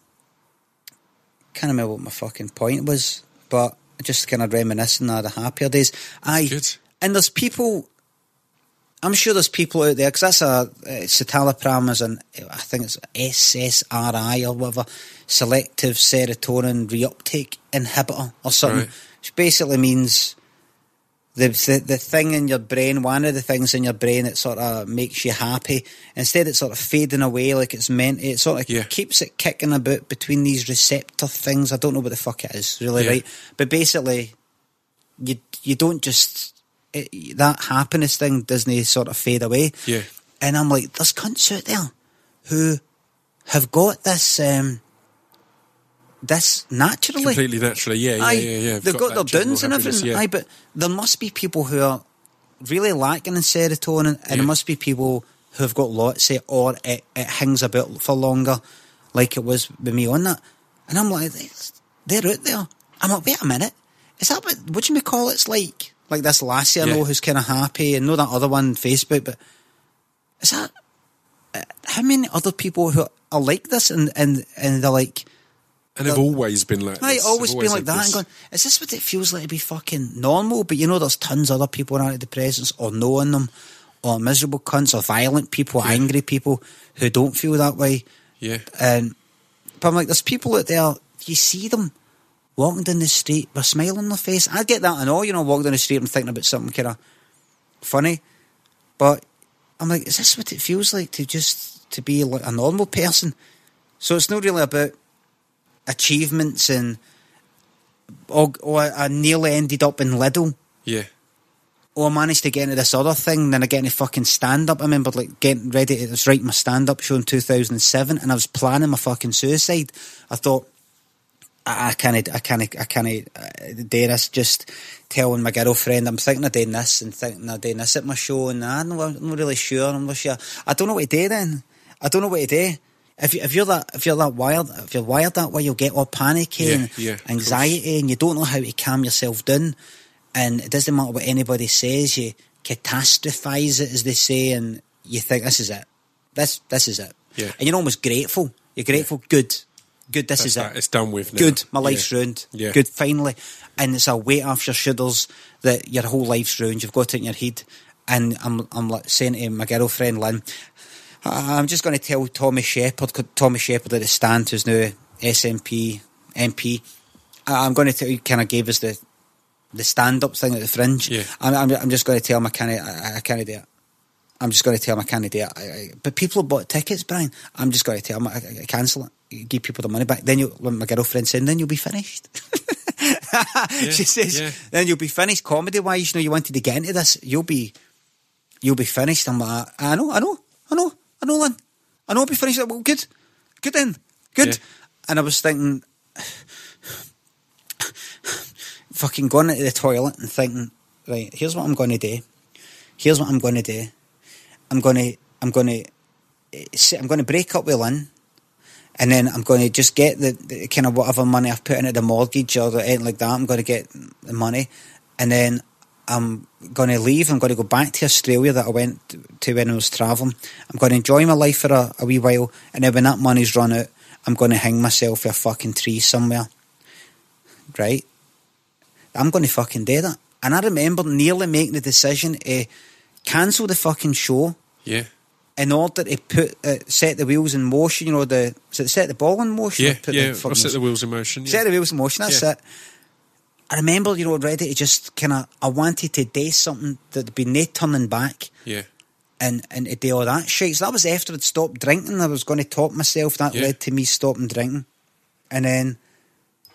can't remember what my fucking point was, but just kind of reminiscing of the happier days. I Good. and there's people. I'm sure there's people out there because that's a uh, citalopram is an I think it's SSRI or whatever, selective serotonin reuptake inhibitor or something, Right. which basically means the, the the thing in your brain, one of the things in your brain that sort of makes you happy, instead it's sort of fading away like it's meant. It sort of Yeah. keeps it kicking about between these receptor things. I don't know what the fuck it is really, Yeah. right? But basically, you you don't just it, that happiness thing doesn't sort of fade away. Yeah. And I'm like, there's cunts out there who have got this um this naturally. Completely naturally. Yeah, yeah, yeah, yeah. they've got, that their downs and everything. Yeah. Aye, but there must be people who are really lacking in serotonin, and Yeah. there must be people who have got lots of, it, or it, it hangs about for longer, like it was with me on that. And I'm like, they're out there. I'm like, wait a minute, is that what? What do you call it? It's like like this lassie I know who's kind of happy, and know that other one on Facebook, but is that uh, how many other people who are like this, and and and they're like. And they've always been like this. always They've been like that this- and going, is this what it feels like to be fucking normal? But you know, there's tons of other people on antidepressants or knowing them, or miserable cunts, or violent people, angry people who don't feel that way. Yeah. And but I'm like, there's people out there. You see them walking down the street with a smile on their face. I get that and all, you know, walking down the street and thinking about something kind of funny. But I'm like, is this what it feels like to just to be like a normal person? So it's not really about achievements and or, or I nearly ended up in Lidl Yeah. or I managed to get into this other thing, then I get into fucking stand up. I remember like getting ready to was writing my stand up show in 2007 and I was planning my fucking suicide. I thought, I, I can't, I can't, I can't uh, do this. Just telling my girlfriend I'm thinking of doing this and thinking of doing this at my show and I'm not, I'm not really sure. I'm not sure. I don't know what to do then. I don't know what to do. If, you, if you're that if you're that wired if you're wired that way you'll get all panicky Yeah, and yeah, anxiety and you don't know how to calm yourself down. And it doesn't matter what anybody says you catastrophize it as they say and you think this is it. This this is it. Yeah. and you're almost grateful. You're grateful. Good. Good this That's is that. it It's done with now. good. My life's yeah. ruined. Yeah. good finally. And it's a weight off your shoulders that your whole life's ruined. You've got it in your head. And I'm I'm like saying to my girlfriend Lynn Uh, I'm just going to tell Tommy Sheppard, Tommy Sheppard at the stand, who's now SNP MP. I- uh, I'm going to tell you, kind of gave us the the stand up thing at the fringe. Yeah. I'm, I'm, I'm just going to tell him I can't, I, I can't do it. I'm just going to tell him I can't do it. I, I, but people have bought tickets, Brian. I'm just going to tell him I, I, cancel it. Give people the money back. Then you, my girlfriend saying, then you'll be finished. she says, yeah. then you'll be finished comedy wise. You know, you wanted to get into this. You'll be, you'll be finished. I'm like, I know, I know, I know, I know, Lynn. I know I'll be finished. Well, good, good then, good. Yeah. And I was thinking, fucking going into the toilet and thinking, right, here's what I'm going to do. Here's what I'm going to do. I'm going to, I'm going eh, to, I'm going to break up with Lynn. And then I'm going to just get the, the kind of whatever money I've put into the mortgage or anything like that. I'm going to get the money. And then I'm going to leave. I'm going to go back to Australia that I went to when I was travelling. I'm going to enjoy my life for a, a wee while. And then when that money's run out, I'm going to hang myself with a fucking tree somewhere. Right? I'm going to fucking do that. And I remember nearly making the decision to cancel the fucking show Yeah. in order to put uh, set the wheels in motion. You know, the set the ball in motion. Yeah. put Yeah. the set the wheels in motion. set Yeah. the wheels in motion. That's Yeah. it. I remember, you know, ready to just kind of. I wanted to do something that'd be no turning back yeah. and and to do all that shit. So that was after I'd stopped drinking. I was going to top myself. That Yeah. led to me stopping drinking, and then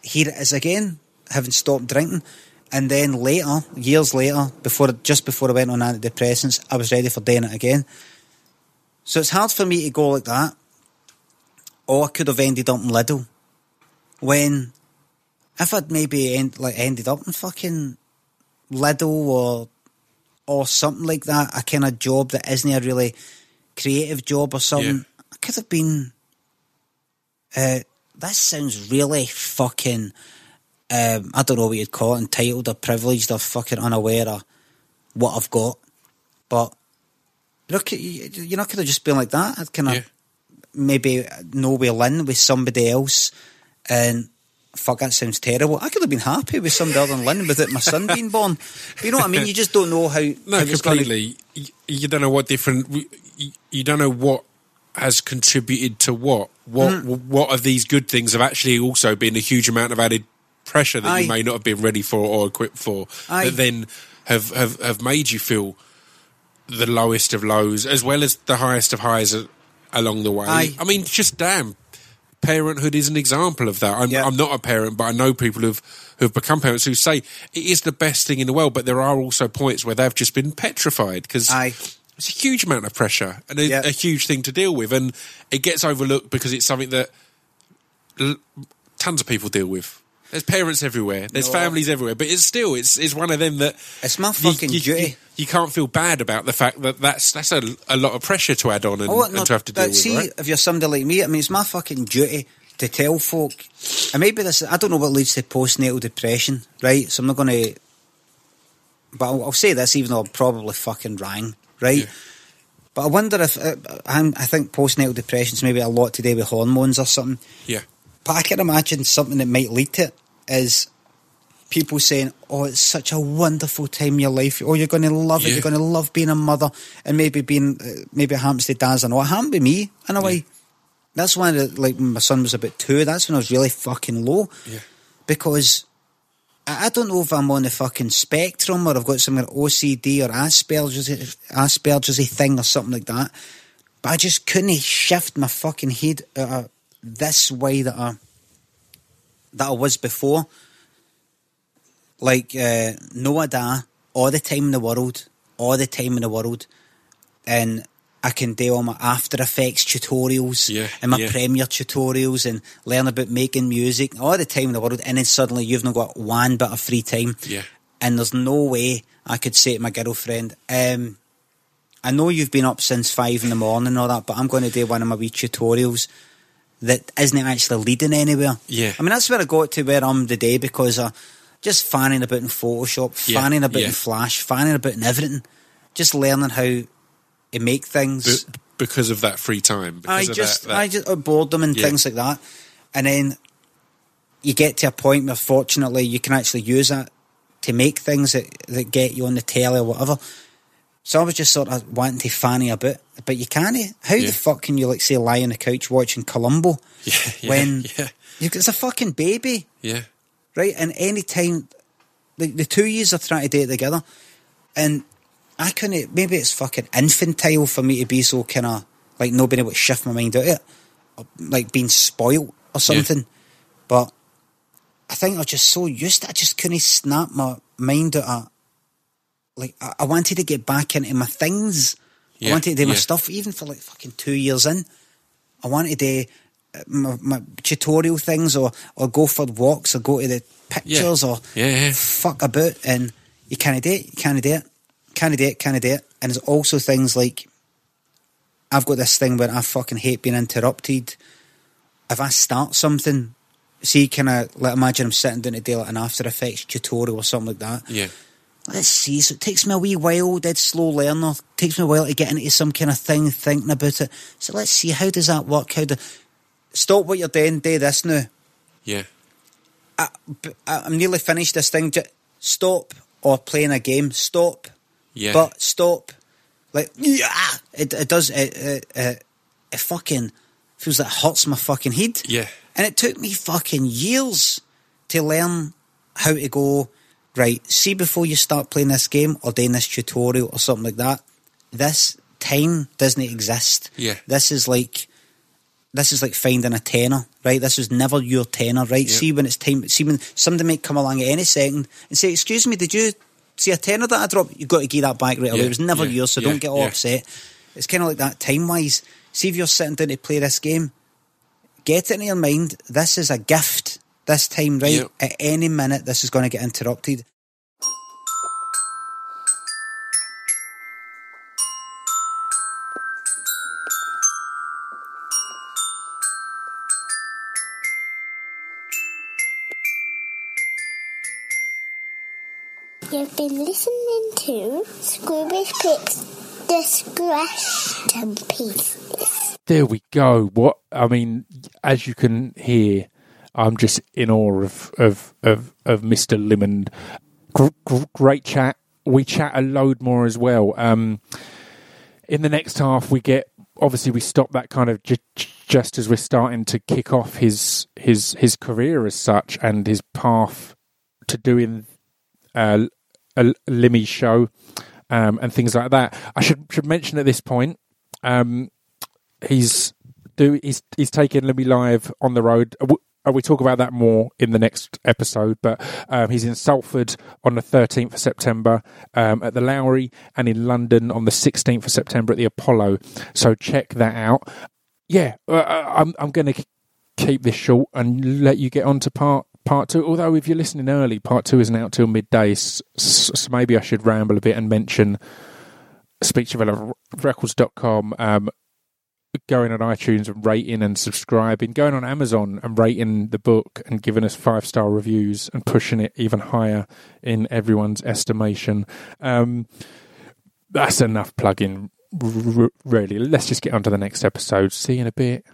here it is again, having stopped drinking. And then later, years later, before just before I went on antidepressants, I was ready for doing it again. So it's hard for me to go like that. Or I could have ended up in Lidl. When, if I'd maybe end, like ended up in fucking Lidl or or something like that, a kind of job that isn't a really creative job or something, Yeah. I could have been. Uh, this sounds really fucking. Um, I don't know what you'd call it, entitled or privileged or fucking unaware of what I've got. But look, you, know, could have just been like that. I'd kind of Yeah. maybe know we're in with somebody else, and fuck, that sounds terrible. I could have been happy with somebody other than Lynn without my son being born. But you know what I mean? You just don't know how. No, how it's gonna- completely. You, don't know what different. You, you don't know what has contributed to what. What Mm. what of these good things have actually also been a huge amount of added pressure that Aye. you may not have been ready for or equipped for. Aye. That then have, have have made you feel the lowest of lows as well as the highest of highs along the way. Aye. I mean, just damn. Parenthood is an example of that. I'm, Yeah. I'm not a parent, but I know people who've who've become parents who say it is the best thing in the world. But there are also points where they've just been petrified because it's a huge amount of pressure and a, Yeah. a huge thing to deal with, and it gets overlooked because it's something that l- tons of people deal with. There's parents everywhere. There's No. families everywhere, but it's still it's it's one of them that It's my fucking you, duty. You, you can't feel bad about the fact that that's that's a, a lot of pressure to add on and, Oh, and to have to deal but with. see, right? if you're somebody like me, I mean, it's my fucking duty to tell folk. And maybe this, I don't know what leads to postnatal depression, right? So I'm not going to. But I'll, I'll say this, even though I'm probably fucking rang, right? Yeah. But I wonder if uh, I'm, I think postnatal depression is maybe a lot to do with hormones or something. Yeah, But I can imagine something that might lead to it is people saying, "Oh, it's such a wonderful time in your life. Oh, you're going to love it. Yeah. You're going to love being a mother." And maybe being, uh, maybe it happens to dads and all. It happened with me in a way. That's when, it, like, my son was about two. That's when I was really fucking low yeah, because I, I don't know if I'm on the fucking spectrum or I've got some kind of OCD or Asperger's Asperger's thing or something like that. But I just couldn't shift my fucking head out of this way that I that I was before. Like uh, Noah Da, all the time in the world, all the time in the world, and I can do all my After Effects tutorials Yeah, and my yeah. Premiere tutorials and learn about making music all the time in the world, and then suddenly you've not got one bit of free time, Yeah. and there's no way I could say to my girlfriend, um, I know you've been up since five in the morning and all that, but I'm going to do one of my wee tutorials that isn't actually leading anywhere. Yeah. I mean, that's where I got to where I'm today because I just fanning about in Photoshop, Yeah, fanning about yeah. in Flash, fanning about in everything, just learning how to make things. Be- because of that free time. I of just, that, that, I just uh, boredom and Yeah. things like that, and then you get to a point where, fortunately, you can actually use that to make things that, that get you on the telly or whatever. So I was just sort of wanting to fanny a bit, but you can't. Eh? How Yeah. the fuck can you like say lie on the couch watching Columbo yeah, yeah, when yeah, it's a fucking baby, yeah, right? And any time, the, the two years are trying to date together, and I couldn't. Maybe it's fucking infantile for me to be so kind of like not being able to shift my mind out of it, or, like being spoilt or something. But I think I was just so used. to it, I just couldn't snap my mind out. Of, like I, I wanted to get back into my things. I wanted to do my yeah. stuff, even for like fucking two years in. I wanted to do uh, my, my tutorial things, or or go for walks, or go to the pictures, or Yeah, yeah. fuck about, and you can't do it. You can't do it. Can't do it. Can't do it. And there's also things like I've got this thing where I fucking hate being interrupted. If I start something, see, kind of like imagine I'm sitting down to do like an After Effects tutorial or something like that. yeah, Let's see. So it takes me a wee while, dead slow learner. It takes me a while to get into some kind of thing, thinking about it. So let's see, how does that work? How do stop what you're doing, do this now. yeah, I, am nearly finished this thing. Ju- Stop or playing a game. Stop, yeah. but stop. Like yeah, it, it does. It, it, it, it fucking feels like it hurts my fucking head. yeah, And it took me fucking years to learn how to go, right, see before you start playing this game or doing this tutorial or something like that, this time doesn't exist. Yeah. This is like this is like finding a tenner, right? This is never your tenner, right? Yeah. See when it's time see when somebody might come along at any second and say, Excuse me, did you see a tenner that I dropped? You've got to give that back right away. Yeah, It was never yeah, yours, so yeah, don't get all upset. It's kinda like that time wise. See if you're sitting down to play this game, get it in your mind this is a gift this time right Yep. at any minute this is going to get interrupted You've been listening to Scroobius Pip's Distraction Pieces. There we go. What I mean, as you can hear, I'm just in awe of of of, of Mr. Limond. Gr- great chat. We chat a load more as well. Um, in the next half, we get obviously we stop that kind of ju- just as we're starting to kick off his his his career as such and his path to doing uh, a Limmy show um, and things like that. I should should mention at this point. Um, he's do he's he's taking Limmy live on the road. Uh, We talk about that more in the next episode, but um, he's in Salford on the 13th of September um, at the Lowry and in London on the 16th of September at the Apollo. So check that out. Yeah, uh, uh, I'm I'm going to keep this short and let you get on to part part two. Although if you're listening early, part two isn't out till midday, so maybe I should ramble a bit and mention speechdevelopmentrecords.com. Um, going on iTunes and rating and subscribing, going on Amazon and rating the book and giving us five star reviews and pushing it even higher in everyone's estimation. Um, that's enough plugging, r- really. Let's just get on to the next episode. See you in a bit.